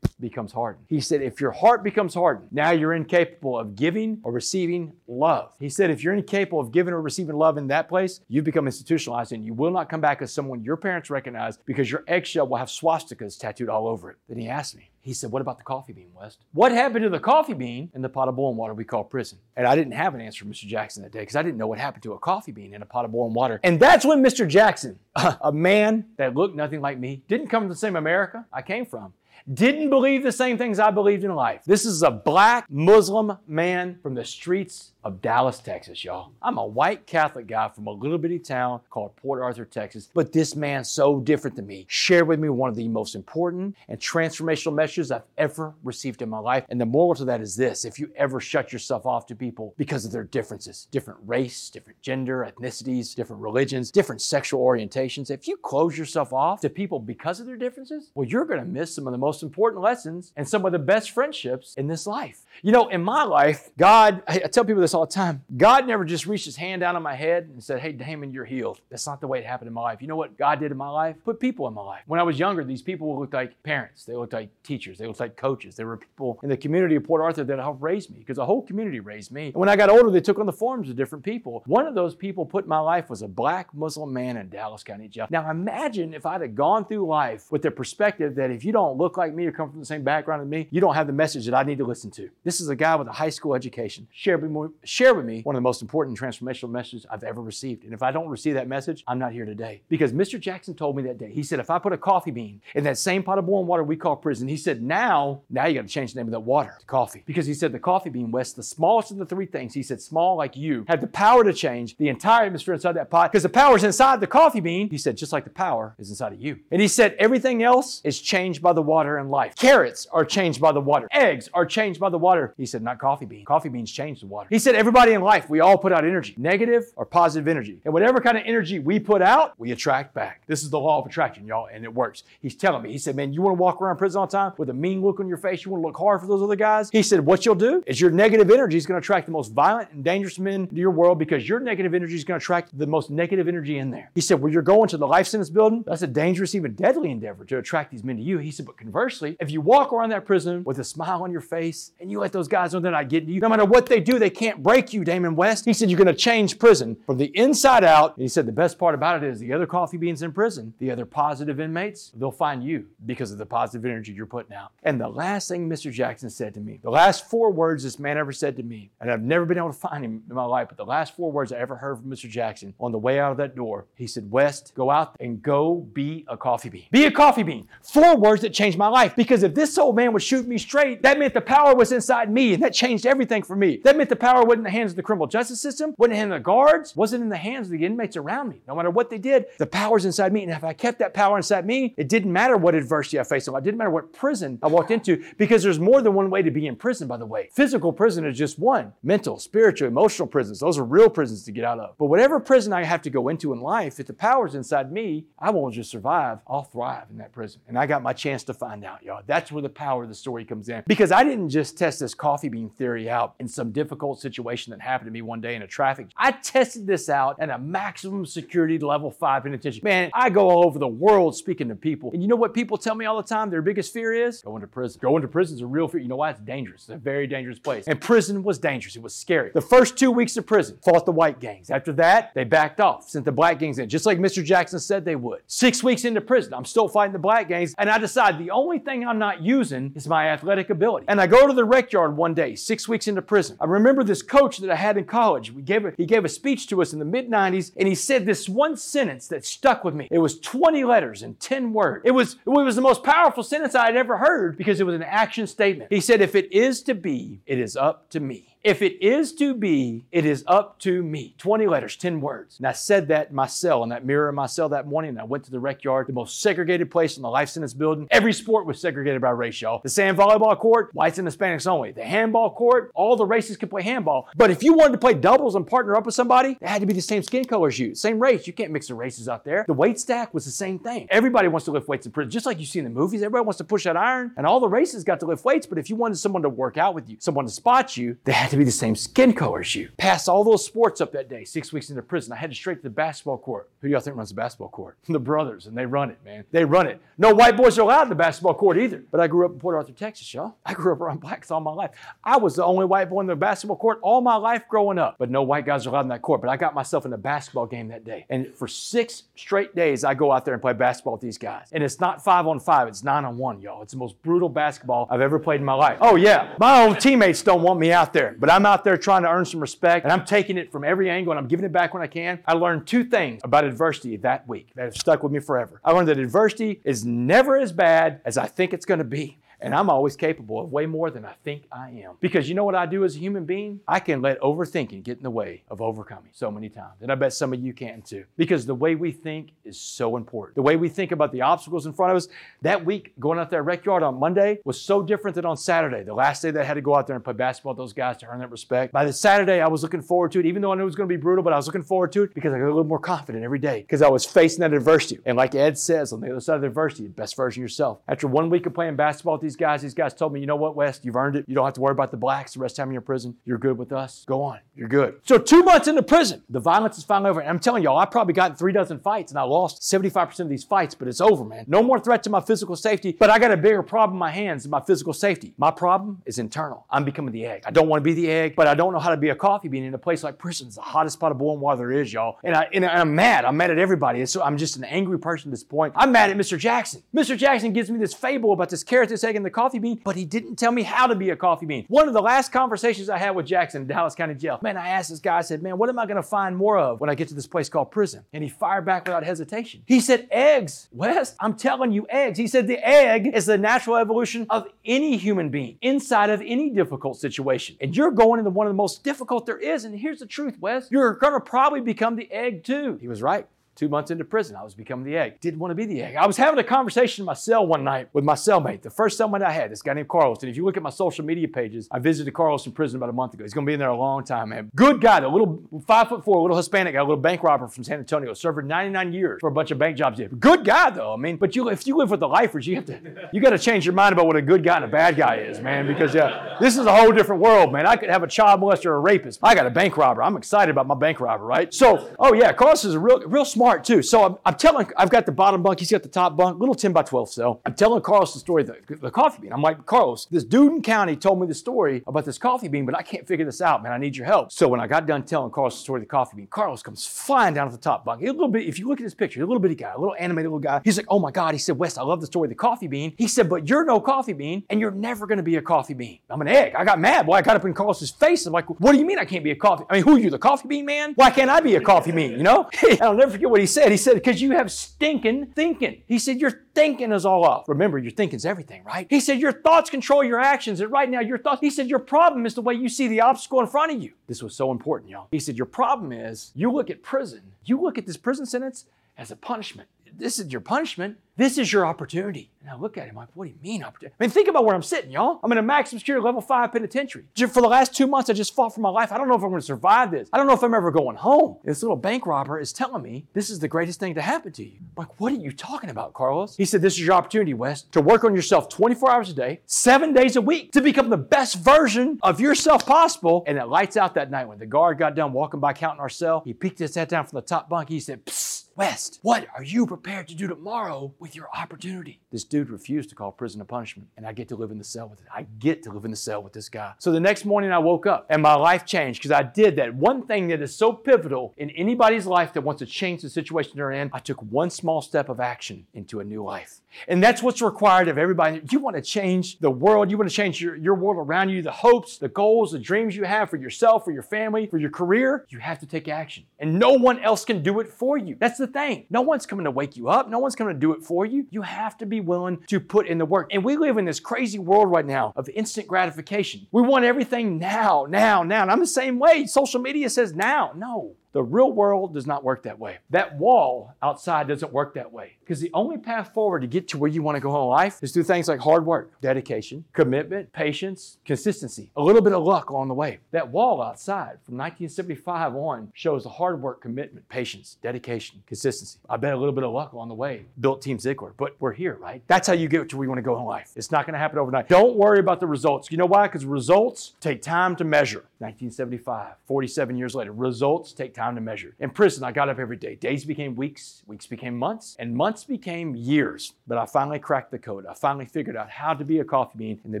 becomes hardened. He said, if your heart becomes hardened, now you're incapable of giving or receiving love. He said, if you're incapable of giving or receiving love in that place, you've become institutionalized and you will not come back as someone your parents recognize because your eggshell will have swastikas tattooed all over it. Then he asked me, he said, What about the coffee bean, West? What happened to the coffee bean in the pot of boiling water we call prison? And I didn't have an answer for Mr. Jackson that day because I didn't know what happened to a coffee bean in a pot of boiling water. And that's when Mr. Jackson, *laughs* a man that looked nothing like me, didn't come from the same America I came from, didn't believe the same things I believed in life. This is a black Muslim man from the streets of Dallas, Texas, y'all. I'm a white Catholic guy from a little bitty town called Port Arthur, Texas, but this man so different than me shared with me one of the most important and transformational messages I've ever received in my life. And the moral to that is this if you ever shut yourself off to people because of their differences, different race, different gender, ethnicities, different religions, different sexual orientations, if you close yourself off to people because of their differences, well, you're to miss some of the most important lessons and some of the best friendships in this life. You know, in my life, God, I tell people this all the time. God never just reached his hand down on my head and said, Hey, Damon, you're healed. That's not the way it happened in my life. You know what God did in my life? Put people in my life. When I was younger, these people looked like parents, they looked like teachers, they looked like coaches. There were people in the community of Port Arthur that helped raise me because the whole community raised me. And when I got older, they took on the forms of different people. One of those people put in my life was a black Muslim man in Dallas County Jail. Now imagine if I'd have gone through life with the perspective that if you don't look like me or come from the same background as me, you don't have the message that I need to listen to. This is a guy with a high school education. Share with me, share with me one of the most important transformational messages I've ever received. And if I don't receive that message, I'm not here today. Because Mr. Jackson told me that day, he said, if I put a coffee bean in that same pot of boiling water we call prison, he said, now, now you got to change the name of that water to coffee. Because he said the coffee bean, Wes, the smallest of the three things, he said, small like you, had the power to change the entire atmosphere inside that pot because the power is inside the coffee bean. He said, just like the power is inside of you. And he said, everything else is changed by the water in life. Carrots are changed by the water. Eggs are changed by the water. He said, not coffee beans. Coffee beans change the water. He said, everybody in life, we all put out energy, negative or positive energy. And whatever kind of energy we put out, we attract back. This is the law of attraction, y'all, and it works. He's telling me, he said, man, you want to walk around prison all the time with a mean look on your face? You want to look hard for those other guys? He said, what you'll do is your negative energy is going to attract the most violent and dangerous men to your world because your negative energy is going to attract the most negative energy in there. He said, well, you're going to the life sentence building, that's a dangerous, even deadly endeavor to attract these men to you. He said, but conversely, if you walk around that prison with a smile on your face and you let those guys know they're not getting you, no matter what they do, they can't break you, Damon West. He said, you're going to change prison from the inside out. And he said, the best part about it is the other coffee beans in prison, the other positive inmates, they'll find you because of the positive energy you're putting out. And the last thing Mr. Jackson said to me, the last four words this man ever said to me, and I've never been able to find him in my life, but the last four words I ever heard from Mr. Jackson on the way out of that door, he said, West, go out and go be a coffee bean. Be a coffee bean. Four words that changed my life because if this old man would shoot me straight, that meant the power was inside me and that changed everything for me. That meant the power wasn't in the hands of the criminal justice system, wasn't in the the guards, wasn't in the hands of the inmates around me. No matter what they did, the power's inside me. And if I kept that power inside me, it didn't matter what adversity I faced. It didn't matter what prison I walked into because there's more than one way to be in prison, by the way. Physical prison is just one. Mental, spiritual, emotional prisons. Those are real prisons to get out of. But whatever prison I have to go into in life, if the power's inside me, I won't just survive. I'll thrive in that prison. And I got my chance to find out, y'all. That's where the power of the story comes in. Because I didn't just test this coffee bean theory out in some difficult situation that happened to me one day in a traffic. I tested this out at a maximum security level five penitentiary. Man, I go all over the world speaking to people. And you know what people tell me all the time their biggest fear is? Going to prison. Going to prison is a real fear. You know why? It's dangerous. It's a very dangerous place. And prison was dangerous. It was scary. The first two weeks of prison fought the white gangs. After that, they backed off, sent the black gangs in, just like Mr. Jackson said they would. Six weeks into prison, I'm still fighting the black gangs, and I decide the only thing I'm not using is my athletic ability. And I go to the rec yard one day, six weeks into prison. I remember this coach that I had in college. We gave a, he gave a speech to us in the mid 90s, and he said this one sentence that stuck with me. It was 20 letters and 10 words. It was, it was the most powerful sentence I had ever heard because it was an action statement. He said, If it is to be, it is up to me. If it is to be, it is up to me. 20 letters, 10 words. And I said that in my cell, in that mirror in my cell that morning. And I went to the rec yard, the most segregated place in the life sentence building. Every sport was segregated by race, y'all. The sand volleyball court, whites and Hispanics only. The handball court, all the races could play handball. But if you wanted to play doubles and partner up with somebody, they had to be the same skin color as you, same race. You can't mix the races out there. The weight stack was the same thing. Everybody wants to lift weights in prison, just like you see in the movies. Everybody wants to push that iron, and all the races got to lift weights. But if you wanted someone to work out with you, someone to spot you, they had to be the same skin color as you. Passed all those sports up that day, six weeks into prison. I headed straight to the basketball court. Who do y'all think runs the basketball court? *laughs* The brothers, and they run it, man. They run it. No white boys are allowed in the basketball court either. But I grew up in Port Arthur, Texas, y'all. I grew up around blacks all my life. I was the only white boy in the basketball court all my life growing up. But no white guys are allowed in that court. But I got myself in a basketball game that day. And for six straight days, I go out there and play basketball with these guys. And it's not five on five, it's nine on one, y'all. It's the most brutal basketball I've ever played in my life. Oh, yeah. My own teammates don't want me out there, but I'm out there trying to earn some respect and I'm taking it from every angle and I'm giving it back when I can. I learned two things about adversity that week that have stuck with me forever. I learned that adversity is never as bad as I think it's going to be. And I'm always capable of way more than I think I am. Because you know what I do as a human being? I can let overthinking get in the way of overcoming so many times. And I bet some of you can too. Because the way we think is so important. The way we think about the obstacles in front of us, that week going out there at rec yard on Monday was so different than on Saturday. The last day that I had to go out there and play basketball with those guys to earn that respect. By the Saturday, I was looking forward to it, even though I knew it was going to be brutal, but I was looking forward to it because I got a little more confident every day because I was facing that adversity. And like Ed says, on the other side of the adversity, the best version of yourself. After one week of playing basketball with these guys. These guys told me, you know what, West, you've earned it. You don't have to worry about the blacks the rest of the time you're in prison. You're good with us. Go on. You're good. So two months into prison, the violence is finally over. And I'm telling y'all, I probably gotten three dozen fights and I lost 75% of these fights, but it's over, man. No more threat to my physical safety, but I got a bigger problem in my hands than my physical safety. My problem is internal. I'm becoming the egg. I don't want to be the egg, but I don't know how to be a coffee bean in a place like prison. It's the hottest spot of boiling water there is, y'all. And, I, and I'm mad. I'm mad at everybody. And so I'm just an angry person at this point. I'm mad at Mr. Jackson. Mr. Jackson gives me this fable about this carrot, this egg, the coffee bean, but he didn't tell me how to be a coffee bean. One of the last conversations I had with Jackson in Dallas County Jail, man, I asked this guy, I said, man, what am I going to find more of when I get to this place called prison? And he fired back without hesitation. He said, eggs. West, I'm telling you, eggs. He said, the egg is the natural evolution of any human being inside of any difficult situation. And you're going into one of the most difficult there is. And here's the truth, Wes. You're going to probably become the egg too. He was right. Two months into prison, I was becoming the egg. Didn't want to be the egg. I was having a conversation in my cell one night with my cellmate, the first cellmate I had, this guy named Carlos. And if you look at my social media pages, I visited Carlos in prison about a month ago. He's going to be in there a long time, man. Good guy, the little five foot four, little Hispanic guy, a little bank robber from San Antonio, served 99 years for a bunch of bank jobs. Good guy, though. I mean, but you, if you live with the lifers, you have to, you got to change your mind about what a good guy and a bad guy is, man, because uh, this is a whole different world, man. I could have a child molester or a rapist. I got a bank robber. I'm excited about my bank robber, right? So, oh yeah, Carlos is a real, real smart too. So I'm, I'm telling, I've got the bottom bunk, he's got the top bunk, little 10 by 12 cell. I'm telling Carlos the story of the, the coffee bean. I'm like, Carlos, this dude in county told me the story about this coffee bean, but I can't figure this out, man. I need your help. So when I got done telling Carlos the story of the coffee bean, Carlos comes flying down to the top bunk. A little bit, if you look at his picture, a little bitty guy, a little animated little guy. He's like, oh my God. He said, West, I love the story of the coffee bean. He said, but you're no coffee bean and you're never going to be a coffee bean. I'm an egg. I got mad. Boy, I got up in Carlos's face. I'm like, what do you mean I can't be a coffee? I mean, who are you, the coffee bean man? Why can't I be a coffee bean? You know? *laughs* I'll never forget what he said. He said, because you have stinking thinking. He said, Your thinking is all off. Remember, your thinking's everything, right? He said, Your thoughts control your actions. And right now, your thoughts, he said, Your problem is the way you see the obstacle in front of you. This was so important, y'all. He said, Your problem is you look at prison, you look at this prison sentence as a punishment. This is your punishment. This is your opportunity. And I look at him like, what do you mean opportunity? I mean, think about where I'm sitting, y'all. I'm in a maximum security level five penitentiary. For the last two months, I just fought for my life. I don't know if I'm going to survive this. I don't know if I'm ever going home. This little bank robber is telling me this is the greatest thing to happen to you. I'm like, what are you talking about, Carlos? He said, this is your opportunity, West, to work on yourself 24 hours a day, seven days a week, to become the best version of yourself possible. And it lights out that night when the guard got done walking by counting our cell. He peeked his head down from the top bunk. He said, Psst. West, what are you prepared to do tomorrow with your opportunity? This dude refused to call prison a punishment, and I get to live in the cell with it. I get to live in the cell with this guy. So the next morning I woke up and my life changed because I did that. One thing that is so pivotal in anybody's life that wants to change the situation they're in, I took one small step of action into a new life. And that's what's required of everybody. You want to change the world, you want to change your, your world around you, the hopes, the goals, the dreams you have for yourself, for your family, for your career, you have to take action. And no one else can do it for you. That's the thing. No one's coming to wake you up, no one's coming to do it for you. You have to be willing to put in the work. And we live in this crazy world right now of instant gratification. We want everything now, now, now. And I'm the same way. Social media says now. No. The real world does not work that way. That wall outside doesn't work that way. Because the only path forward to get to where you want to go in life is through things like hard work, dedication, commitment, patience, consistency, a little bit of luck along the way. That wall outside from 1975 on shows the hard work, commitment, patience, dedication, consistency. I bet a little bit of luck along the way built Team Ziglar, but we're here, right? That's how you get to where you want to go in life. It's not going to happen overnight. Don't worry about the results. You know why? Because results take time to measure. 1975, 47 years later, results take time to measure. In prison, I got up every day. Days became weeks, weeks became months, and months became years. But I finally cracked the code. I finally figured out how to be a coffee bean in the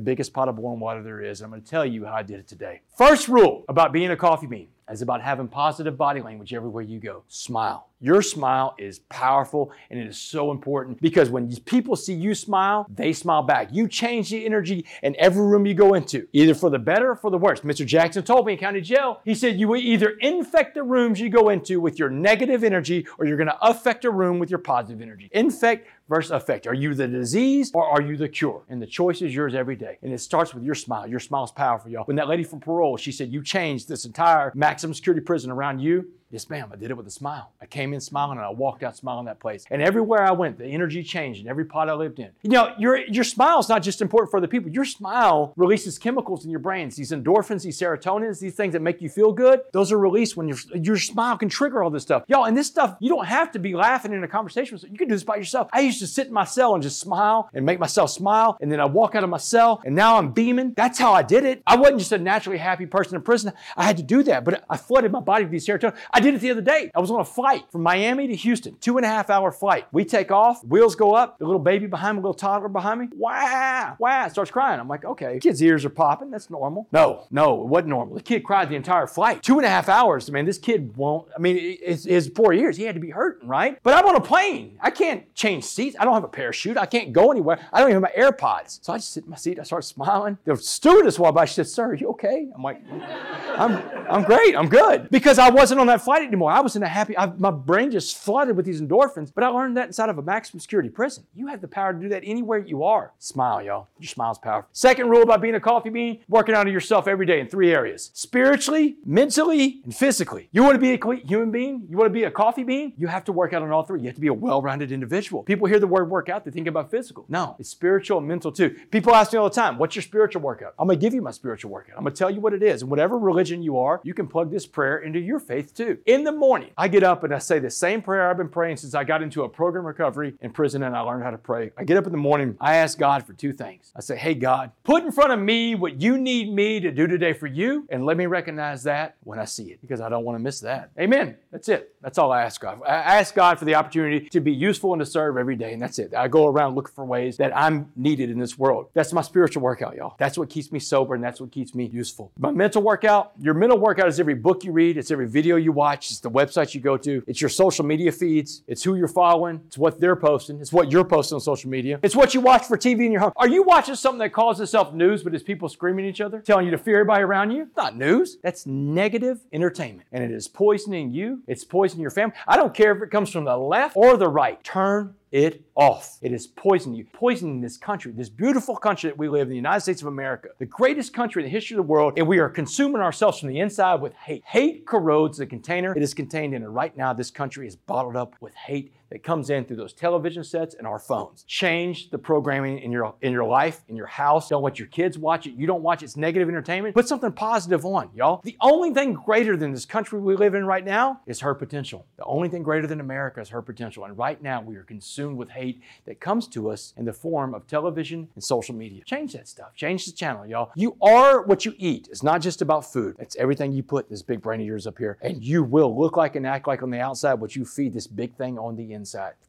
biggest pot of boiling water there is. I'm going to tell you how I did it today. First rule about being a coffee bean is about having positive body language everywhere you go. Smile. Your smile is powerful and it is so important because when people see you smile, they smile back. You change the energy in every room you go into, either for the better or for the worse. Mr. Jackson told me in county jail, he said, you will either infect the rooms you go into with your negative energy or you're going to affect a room with your positive energy. Infect versus effect. Are you the disease or are you the cure? And the choice is yours every day. And it starts with your smile. Your smile is powerful, y'all. When that lady from parole, she said, You changed this entire maximum security prison around you Yes, ma'am. I did it with a smile. I came in smiling and I walked out smiling that place. And everywhere I went, the energy changed in every pot I lived in. You know, your, your smile is not just important for other people. Your smile releases chemicals in your brains, these endorphins, these serotonins, these things that make you feel good. Those are released when your, your smile can trigger all this stuff. Y'all, and this stuff, you don't have to be laughing in a conversation. You can do this by yourself. I used to sit in my cell and just smile and make myself smile. And then I walk out of my cell and now I'm beaming. That's how I did it. I wasn't just a naturally happy person in prison. I had to do that, but I flooded my body with these serotonin. Did it the other day. I was on a flight from Miami to Houston, two and a half hour flight. We take off, wheels go up, the little baby behind me, little toddler behind me. Wow, wow, starts crying. I'm like, okay, kid's ears are popping. That's normal. No, no, it wasn't normal. The kid cried the entire flight. Two and a half hours. I mean, this kid won't, I mean, it's his four years. He had to be hurting, right? But I'm on a plane. I can't change seats. I don't have a parachute. I can't go anywhere. I don't even have my AirPods. So I just sit in my seat. I start smiling. The stewardess walked by. She said, sir, are you okay? I'm like, I'm, I'm great. I'm good. Because I wasn't on that flight anymore. I was in a happy, I, my brain just flooded with these endorphins. But I learned that inside of a maximum security prison. You have the power to do that anywhere you are. Smile, y'all. Your smile's powerful. Second rule about being a coffee bean, working out of yourself every day in three areas spiritually, mentally, and physically. You want to be a human being? You want to be a coffee bean? You have to work out on all three. You have to be a well rounded individual. People hear the word workout, they think about physical. No, it's spiritual and mental too. People ask me all the time, what's your spiritual workout? I'm going to give you my spiritual workout. I'm going to tell you what it is. And whatever religion you are, you can plug this prayer into your faith too. In the morning, I get up and I say the same prayer I've been praying since I got into a program recovery in prison and I learned how to pray. I get up in the morning, I ask God for two things. I say, Hey, God, put in front of me what you need me to do today for you, and let me recognize that when I see it because I don't want to miss that. Amen. That's it. That's all I ask God. I ask God for the opportunity to be useful and to serve every day, and that's it. I go around looking for ways that I'm needed in this world. That's my spiritual workout, y'all. That's what keeps me sober and that's what keeps me useful. My mental workout, your mental workout is every book you read, it's every video you watch, it's the websites you go to, it's your social media feeds, it's who you're following, it's what they're posting, it's what you're posting on social media, it's what you watch for TV in your home. Are you watching something that calls itself news, but it's people screaming at each other, telling you to fear everybody around you? Not news. That's negative entertainment. And it is poisoning you, it's poisoning your family. I don't care if it comes from the left or the right. Turn it off. It is poisoning you, poisoning this country, this beautiful country that we live in, the United States of America, the greatest country in the history of the world, and we are consuming ourselves from the inside with hate. Hate corrodes the container it is contained in, and right now this country is bottled up with hate that comes in through those television sets and our phones. Change the programming in your in your life, in your house. Don't let your kids watch it. You don't watch it. it's negative entertainment. Put something positive on, y'all. The only thing greater than this country we live in right now is her potential. The only thing greater than America is her potential. And right now we are consumed with hate that comes to us in the form of television and social media. Change that stuff. Change the channel, y'all. You are what you eat. It's not just about food. It's everything you put this big brain of yours up here. And you will look like and act like on the outside what you feed this big thing on the inside.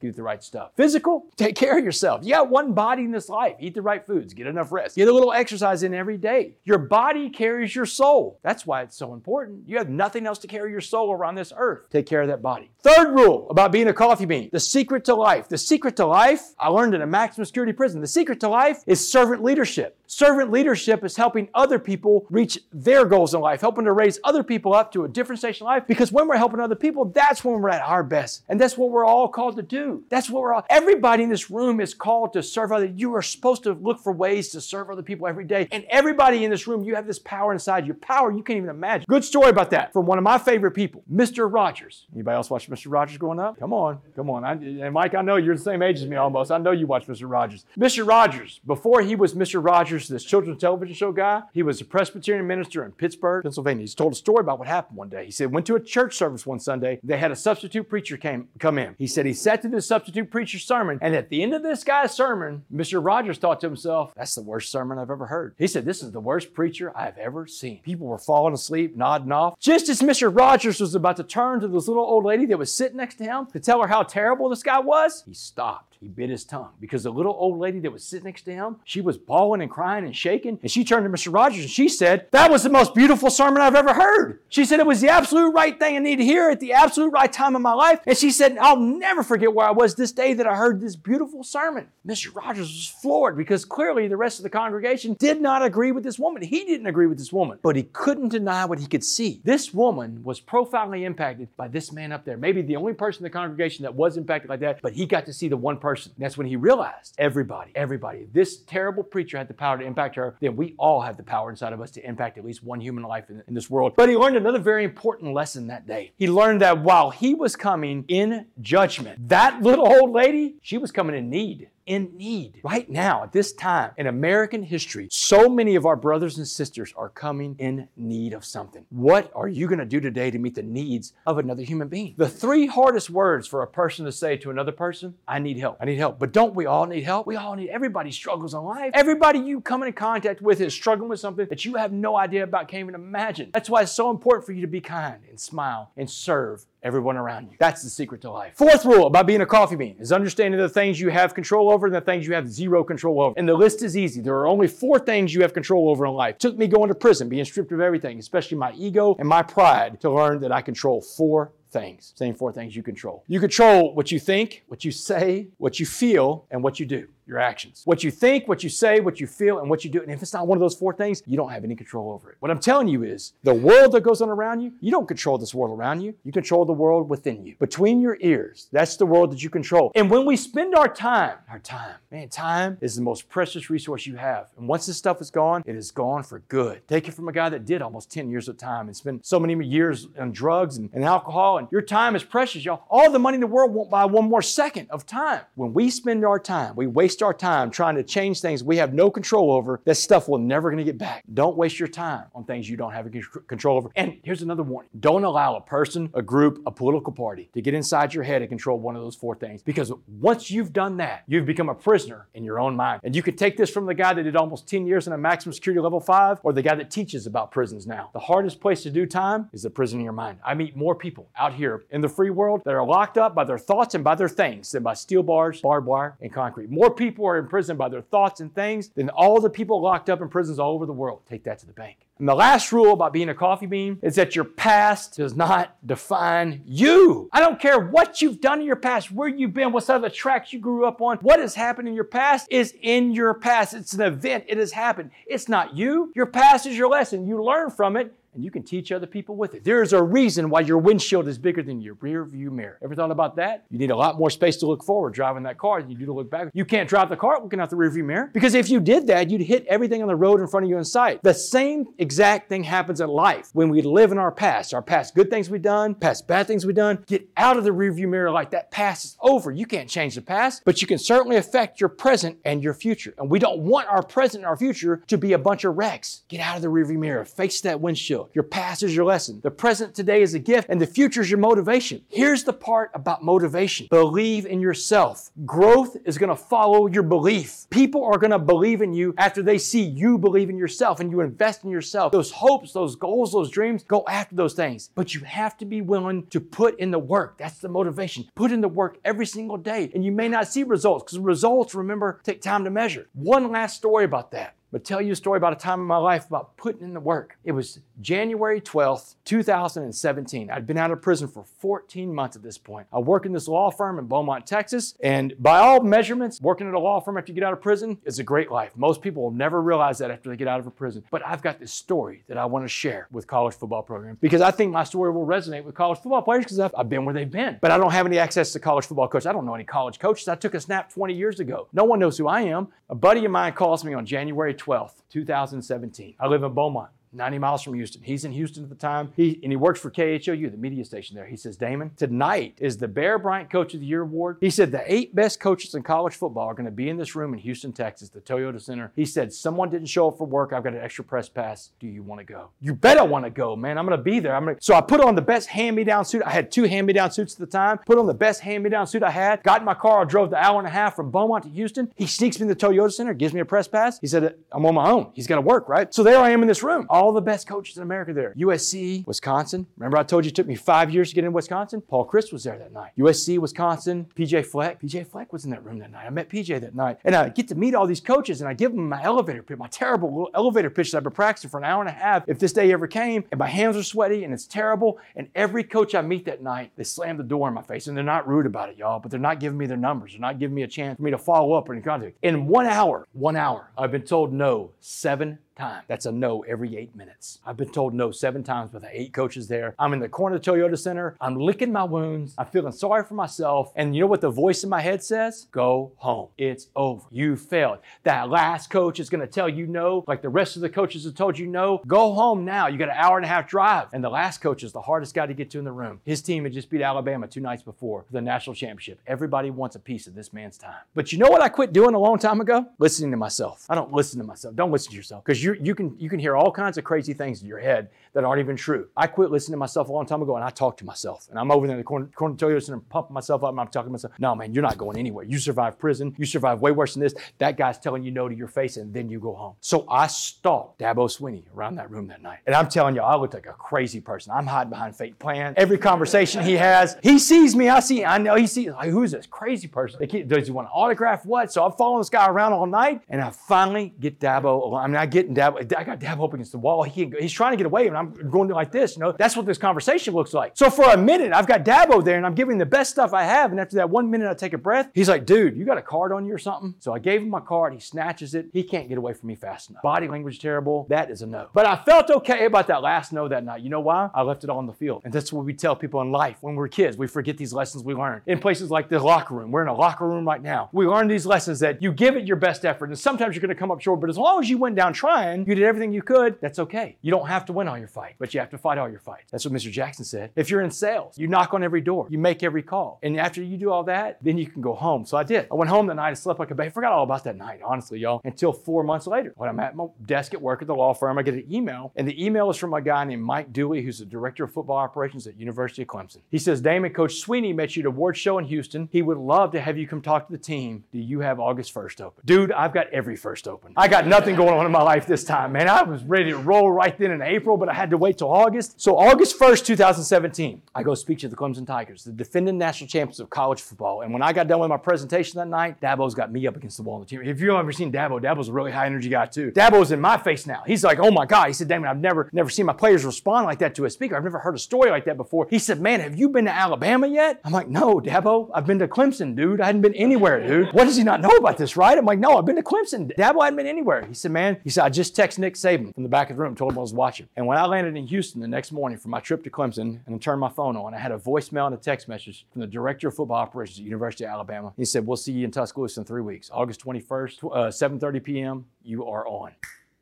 Get the right stuff. Physical, take care of yourself. You got one body in this life. Eat the right foods, get enough rest, get a little exercise in every day. Your body carries your soul. That's why it's so important. You have nothing else to carry your soul around this earth. Take care of that body. Third rule about being a coffee bean the secret to life. The secret to life, I learned in a maximum security prison. The secret to life is servant leadership. Servant leadership is helping other people reach their goals in life, helping to raise other people up to a different station in life. Because when we're helping other people, that's when we're at our best. And that's what we're all called to do. That's what we're all, everybody in this room is called to serve other. You are supposed to look for ways to serve other people every day. And everybody in this room, you have this power inside you, power you can't even imagine. Good story about that from one of my favorite people, Mr. Rogers. Anybody else watch Mr. Rogers growing up? Come on, come on. I, and Mike, I know you're the same age as me almost. I know you watch Mr. Rogers. Mr. Rogers, before he was Mr. Rogers, this children's television show guy, he was a Presbyterian minister in Pittsburgh, Pennsylvania. He's told a story about what happened one day. He said, went to a church service one Sunday. They had a substitute preacher came come in. He said he sat to the substitute preacher's sermon, and at the end of this guy's sermon, Mr. Rogers thought to himself, that's the worst sermon I've ever heard. He said, this is the worst preacher I've ever seen. People were falling asleep, nodding off. Just as Mr. Rogers was about to turn to this little old lady that was sitting next to him to tell her how terrible this guy was, he stopped. He bit his tongue because the little old lady that was sitting next to him, she was bawling and crying and shaking. And she turned to Mr. Rogers and she said, That was the most beautiful sermon I've ever heard. She said, It was the absolute right thing I needed to hear at the absolute right time in my life. And she said, I'll never forget where I was this day that I heard this beautiful sermon. Mr. Rogers was floored because clearly the rest of the congregation did not agree with this woman. He didn't agree with this woman, but he couldn't deny what he could see. This woman was profoundly impacted by this man up there. Maybe the only person in the congregation that was impacted like that, but he got to see the one person person. That's when he realized everybody, everybody, this terrible preacher had the power to impact her, then we all have the power inside of us to impact at least one human life in, in this world. But he learned another very important lesson that day. He learned that while he was coming in judgment, that little old lady, she was coming in need in need. Right now, at this time in American history, so many of our brothers and sisters are coming in need of something. What are you going to do today to meet the needs of another human being? The three hardest words for a person to say to another person, I need help. I need help. But don't we all need help? We all need, everybody struggles in life. Everybody you come in contact with is struggling with something that you have no idea about, can't even imagine. That's why it's so important for you to be kind and smile and serve everyone around you. That's the secret to life. Fourth rule about being a coffee bean is understanding the things you have control over and the things you have zero control over. And the list is easy. There are only four things you have control over in life. It took me going to prison, being stripped of everything, especially my ego and my pride, to learn that I control four things. Same four things you control. You control what you think, what you say, what you feel, and what you do your actions. What you think, what you say, what you feel, and what you do. And if it's not one of those four things, you don't have any control over it. What I'm telling you is the world that goes on around you, you don't control this world around you. You control the world within you. Between your ears, that's the world that you control. And when we spend our time, our time, man, time is the most precious resource you have. And once this stuff is gone, it is gone for good. Take it from a guy that did almost 10 years of time and spent so many years on drugs and, and alcohol. And your time is precious, y'all. All the money in the world won't buy one more second of time. When we spend our time, we waste waste our time trying to change things we have no control over, that stuff will never gonna get back. Don't waste your time on things you don't have control over. And here's another warning. Don't allow a person, a group, a political party to get inside your head and control one of those four things. Because once you've done that, you've become a prisoner in your own mind. And you can take this from the guy that did almost 10 years in a maximum security level five or the guy that teaches about prisons now. The hardest place to do time is the prison in your mind. I meet more people out here in the free world that are locked up by their thoughts and by their things than by steel bars, barbed wire, and concrete. More people people are imprisoned by their thoughts and things than all the people locked up in prisons all over the world. Take that to the bank. And the last rule about being a coffee bean is that your past does not define you. I don't care what you've done in your past, where you've been, what side of the tracks you grew up on. What has happened in your past is in your past. It's an event. It has happened. It's not you. Your past is your lesson. You learn from it and you can teach other people with it. There's a reason why your windshield is bigger than your rear view mirror. Ever thought about that? You need a lot more space to look forward driving that car than you do to look back. You can't drive the car looking out the rear view mirror because if you did that, you'd hit everything on the road in front of you in sight. The same exact thing happens in life when we live in our past. Our past good things we've done, past bad things we've done. Get out of the rear view mirror like that past is over. You can't change the past, but you can certainly affect your present and your future. And we don't want our present and our future to be a bunch of wrecks. Get out of the rear view mirror, face that windshield. Your past is your lesson. The present today is a gift, and the future is your motivation. Here's the part about motivation believe in yourself. Growth is going to follow your belief. People are going to believe in you after they see you believe in yourself and you invest in yourself. Those hopes, those goals, those dreams, go after those things. But you have to be willing to put in the work. That's the motivation. Put in the work every single day. And you may not see results because results, remember, take time to measure. One last story about that but tell you a story about a time in my life about putting in the work. It was January 12th, 2017. I'd been out of prison for 14 months at this point. I work in this law firm in Beaumont, Texas, and by all measurements, working at a law firm after you get out of prison is a great life. Most people will never realize that after they get out of a prison. But I've got this story that I want to share with college football programs because I think my story will resonate with college football players because I've, I've been where they've been. But I don't have any access to college football coaches. I don't know any college coaches. I took a snap 20 years ago. No one knows who I am. A buddy of mine calls me on January 12th, 2017. I live in Beaumont. 90 miles from Houston. He's in Houston at the time. He and he works for KHOU, the media station there. He says, Damon, tonight is the Bear Bryant Coach of the Year award. He said the eight best coaches in college football are going to be in this room in Houston, Texas, the Toyota Center. He said, Someone didn't show up for work. I've got an extra press pass. Do you want to go? You bet I want to go, man. I'm going to be there. I'm gonna... So I put on the best hand-me-down suit. I had two hand-me-down suits at the time. Put on the best hand-me-down suit I had. Got in my car. I drove the hour and a half from Beaumont to Houston. He sneaks me in the Toyota Center, gives me a press pass. He said, I'm on my own. He's got to work, right? So there I am in this room. All the best coaches in America there. USC, Wisconsin. Remember I told you it took me five years to get in Wisconsin? Paul Chryst was there that night. USC, Wisconsin, PJ Fleck. PJ Fleck was in that room that night. I met PJ that night. And I get to meet all these coaches and I give them my elevator pitch, my terrible little elevator pitch that I've been practicing for an hour and a half if this day ever came. And my hands are sweaty and it's terrible. And every coach I meet that night, they slam the door in my face. And they're not rude about it, y'all, but they're not giving me their numbers. They're not giving me a chance for me to follow up or contact. In one hour, one hour, I've been told no seven time. That's a no every eight minutes. I've been told no seven times with the eight coaches there. I'm in the corner of the Toyota Center. I'm licking my wounds. I'm feeling sorry for myself. And you know what the voice in my head says? Go home. It's over. You failed. That last coach is going to tell you no, like the rest of the coaches have told you no. Go home now. You got an hour and a half drive. And the last coach is the hardest guy to get to in the room. His team had just beat Alabama two nights before for the national championship. Everybody wants a piece of this man's time. But you know what I quit doing a long time ago? Listening to myself. I don't listen to myself. Don't listen to yourself because you you can you can hear all kinds of crazy things in your head that aren't even true. I quit listening to myself a long time ago and I talk to myself. And I'm over there in the corner, corner the Toyota Center pumping myself up and I'm talking to myself. No, man, you're not going anywhere. You survived prison. You survived way worse than this. That guy's telling you no to your face and then you go home. So I stalked Dabo Swinney around that room that night. And I'm telling you, I looked like a crazy person. I'm hiding behind fake plans. Every conversation he has, he sees me. I see, I know he sees, like, who's this crazy person? Keep, does he want to autograph what? So I'm following this guy around all night and I finally get Dabo. I'm not getting Dabo. I got Dabo up against the wall. He, he's trying to get away and I'm going like this, you know. That's what this conversation looks like. So for a minute, I've got Dabo there and I'm giving the best stuff I have. And after that one minute, I take a breath. He's like, dude, you got a card on you or something? So I gave him my card. He snatches it. He can't get away from me fast enough. Body language terrible. That is a no. But I felt okay about that last no that night. You know why? I left it all on the field. And that's what we tell people in life when we're kids. We forget these lessons we learned in places like the locker room. We're in a locker room right now. We learn these lessons that you give it your best effort. And sometimes you're going to come up short, but as long as you went down trying, you did everything you could, that's okay. You don't have to win all your fight, but you have to fight all your fights. That's what Mr. Jackson said. If you're in sales, you knock on every door, you make every call. And after you do all that, then you can go home. So I did. I went home that night and slept like a baby. Forgot all about that night, honestly, y'all, until four months later. When I'm at my desk at work at the law firm, I get an email, and the email is from a guy named Mike Dooley, who's the director of football operations at University of Clemson. He says, Damon, Coach Swinney met you at award show in Houston. He would love to have you come talk to the team. Do you have August 1st open? Dude, I've got every first open. I got nothing going on in my life this time, man. I was ready to roll right then in April, but I had to wait till August. So August 1st, 2017, I go speak to the Clemson Tigers, the defending national champions of college football. And when I got done with my presentation that night, Dabo's got me up against the wall on the team. If you've ever seen Dabo, Dabo's a really high energy guy too. Dabo's in my face now. He's like, oh my God. He said, Damon, I've never, never seen my players respond like that to a speaker. I've never heard a story like that before. He said, man, have you been to Alabama yet? I'm like, no, Dabo, I've been to Clemson, dude. I hadn't been anywhere, dude. What does he not know about this, right? I'm like, no, I've been to Clemson. Dabo hadn't been anywhere. He said, man, he said, I just texted Nick Saban from the back of the room, told him I was watching. And when I landed in Houston the next morning for my trip to Clemson and I turned my phone on, I had a voicemail and a text message from the director of football operations at University of Alabama. He said, we'll see you in Tuscaloosa in three weeks. August 21st, uh, 7.30 p.m., you are on.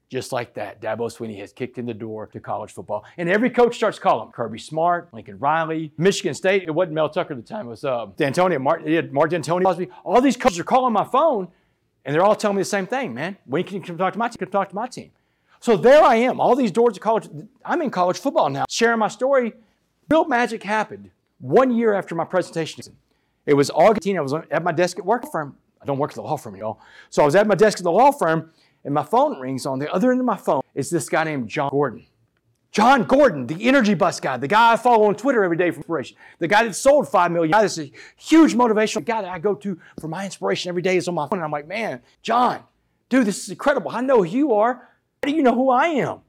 Just like that, Dabo Swinney has kicked in the door to college football. And every coach starts calling Kirby Smart, Lincoln Riley, Michigan State. It wasn't Mel Tucker at the time. It was uh, Dantonio, Mark, Mark Dantonio. All these coaches are calling my phone, and they're all telling me the same thing, man. When can you come talk to my team? Come talk to my team. So there I am. All these doors of college. I'm in college football now, sharing my story. Real magic happened one year after my presentation. It was August. I was at my desk at work firm. I don't work at the law firm, y'all. So I was at my desk at the law firm and my phone rings on the other end of my phone is this guy named Jon Gordon. Jon Gordon, the energy bus guy, the guy I follow on Twitter every day for inspiration, the guy that sold five million. That's a huge motivational guy that I go to for my inspiration every day is on my phone. And I'm like, man, Jon, dude, this is incredible. I know who you are. Do you know who I am?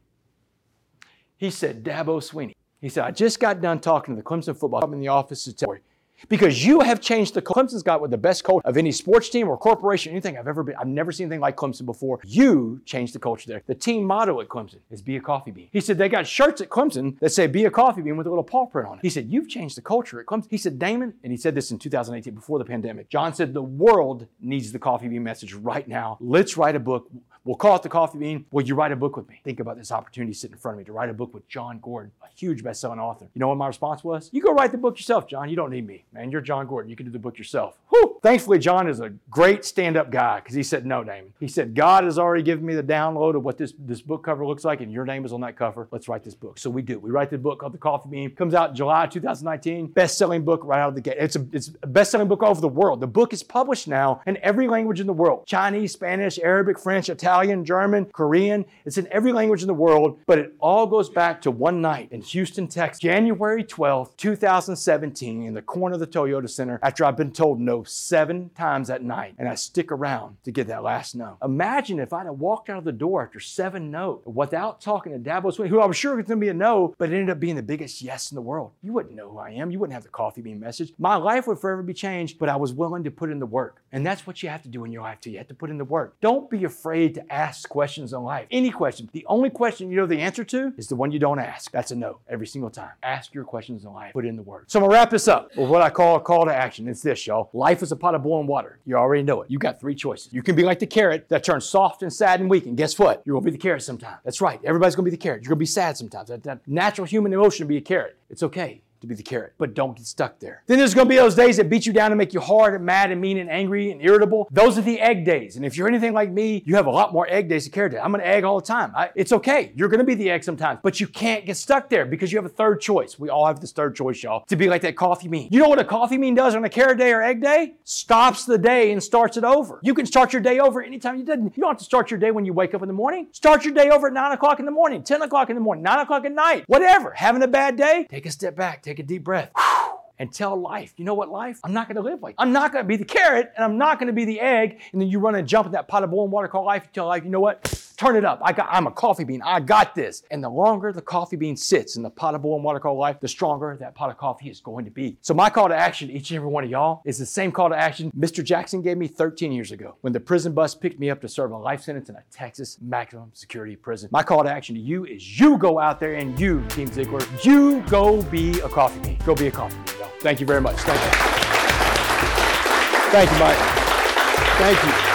He said, Dabo Swinney. He said, I just got done talking to the Clemson football club in the office to tell you because you have changed the Clemson's got with the best coach of any sports team or corporation, anything I've ever been. I've never seen anything like Clemson before. You changed the culture there. The team motto at Clemson is be a coffee bean. He said they got shirts at Clemson that say be a coffee bean with a little paw print on it. He said, You've changed the culture at Clemson. He said, Damon, and he said this in 2018 before the pandemic. Jon said, The world needs the coffee bean message right now. Let's write a book. We'll call it the coffee bean. Will you write a book with me? Think about this opportunity sitting in front of me to write a book with Jon Gordon, a huge best-selling author. You know what my response was? You go write the book yourself, Jon. You don't need me, man. You're Jon Gordon. You can do the book yourself. Whew. Thankfully, Jon is a great stand-up guy because he said, no, Damon. He said, God has already given me the download of what this, this book cover looks like, and your name is on that cover. Let's write this book. So we do. We write the book called The Coffee Bean. Comes out July 2019. Best-selling book right out of the gate. It's a, it's a best-selling book all over the world. The book is published now in every language in the world. Chinese, Spanish, Arabic, French, Italian, German, Korean. It's in every language in the world, but it all goes back to one night in Houston, Texas, January 12, 2017, in the corner of the Toyota Center after I've been told no seven times that night. And I stick around to get that last no. Imagine if I'd have walked out of the door after seven no without talking to Dabo Swinney, who I was sure was going to be a no, but it ended up being the biggest yes in the world. You wouldn't know who I am. You wouldn't have the coffee bean message. My life would forever be changed, but I was willing to put in the work. And that's what you have to do in your life too. You have to put in the work. Don't be afraid to ask questions in life. Any question. The only question you know the answer to is the one you don't ask. That's a no every single time. Ask your questions in life. Put in the word. So I'm gonna wrap this up with what I call a call to action. It's this, y'all. Life is a pot of boiling water. You already know it. You got three choices. You can be like the carrot that turns soft and sad and weak. And guess what? You're gonna be the carrot sometime. That's right. Everybody's gonna be the carrot. You're gonna be sad sometimes. That, that natural human emotion to be a carrot. It's okay to be the carrot, but don't get stuck there. Then there's gonna be those days that beat you down and make you hard and mad and mean and angry and irritable. Those are the egg days. And if you're anything like me, you have a lot more egg days than carrot days. I'm an egg all the time. I, it's okay. You're gonna be the egg sometimes, but you can't get stuck there because you have a third choice. We all have this third choice, y'all, to be like that coffee bean. You know what a coffee bean does on a carrot day or egg day? Stops the day and starts it over. You can start your day over anytime you didn't. You don't have to start your day when you wake up in the morning. Start your day over at 9 o'clock in the morning, 10 o'clock in the morning, 9 o'clock at night, whatever. Having a bad day? Take a step back, take a deep breath and tell life, you know what, life? I'm not gonna live like I'm not gonna be the carrot and I'm not gonna be the egg. And then you run and jump in that pot of boiling water called life. You tell life, you know what? Turn it up. I got I'm a coffee bean. I got this. And the longer the coffee bean sits in the pot of boiling water called life, the stronger that pot of coffee is going to be. So my call to action, to each and every one of y'all, is the same call to action Mr. Jackson gave me 13 years ago when the prison bus picked me up to serve a life sentence in a Texas maximum security prison. My call to action to you is you go out there and you, Team Ziglar, you go be a coffee bean. Go be a coffee bean, y'all. Thank you very much. Thank you. Thank you, Mike. Thank you.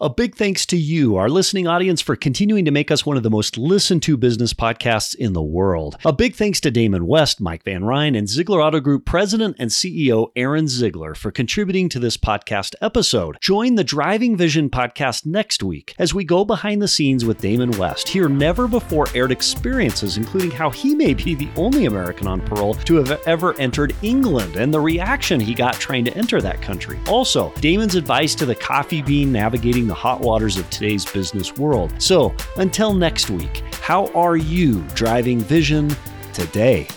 A big thanks to you, our listening audience, for continuing to make us one of the most listened to business podcasts in the world. A big thanks to Damon West, Mike Van Ryn, and Ziglar Auto Group President and CEO Aaron Ziglar for contributing to this podcast episode. Join the Driving Vision podcast next week as we go behind the scenes with Damon West, hear never before aired experiences, including how he may be the only American on parole to have ever entered England and the reaction he got trying to enter that country. Also, Damon's advice to the coffee bean navigating the hot waters of today's business world. So, until next week, how are you driving vision today?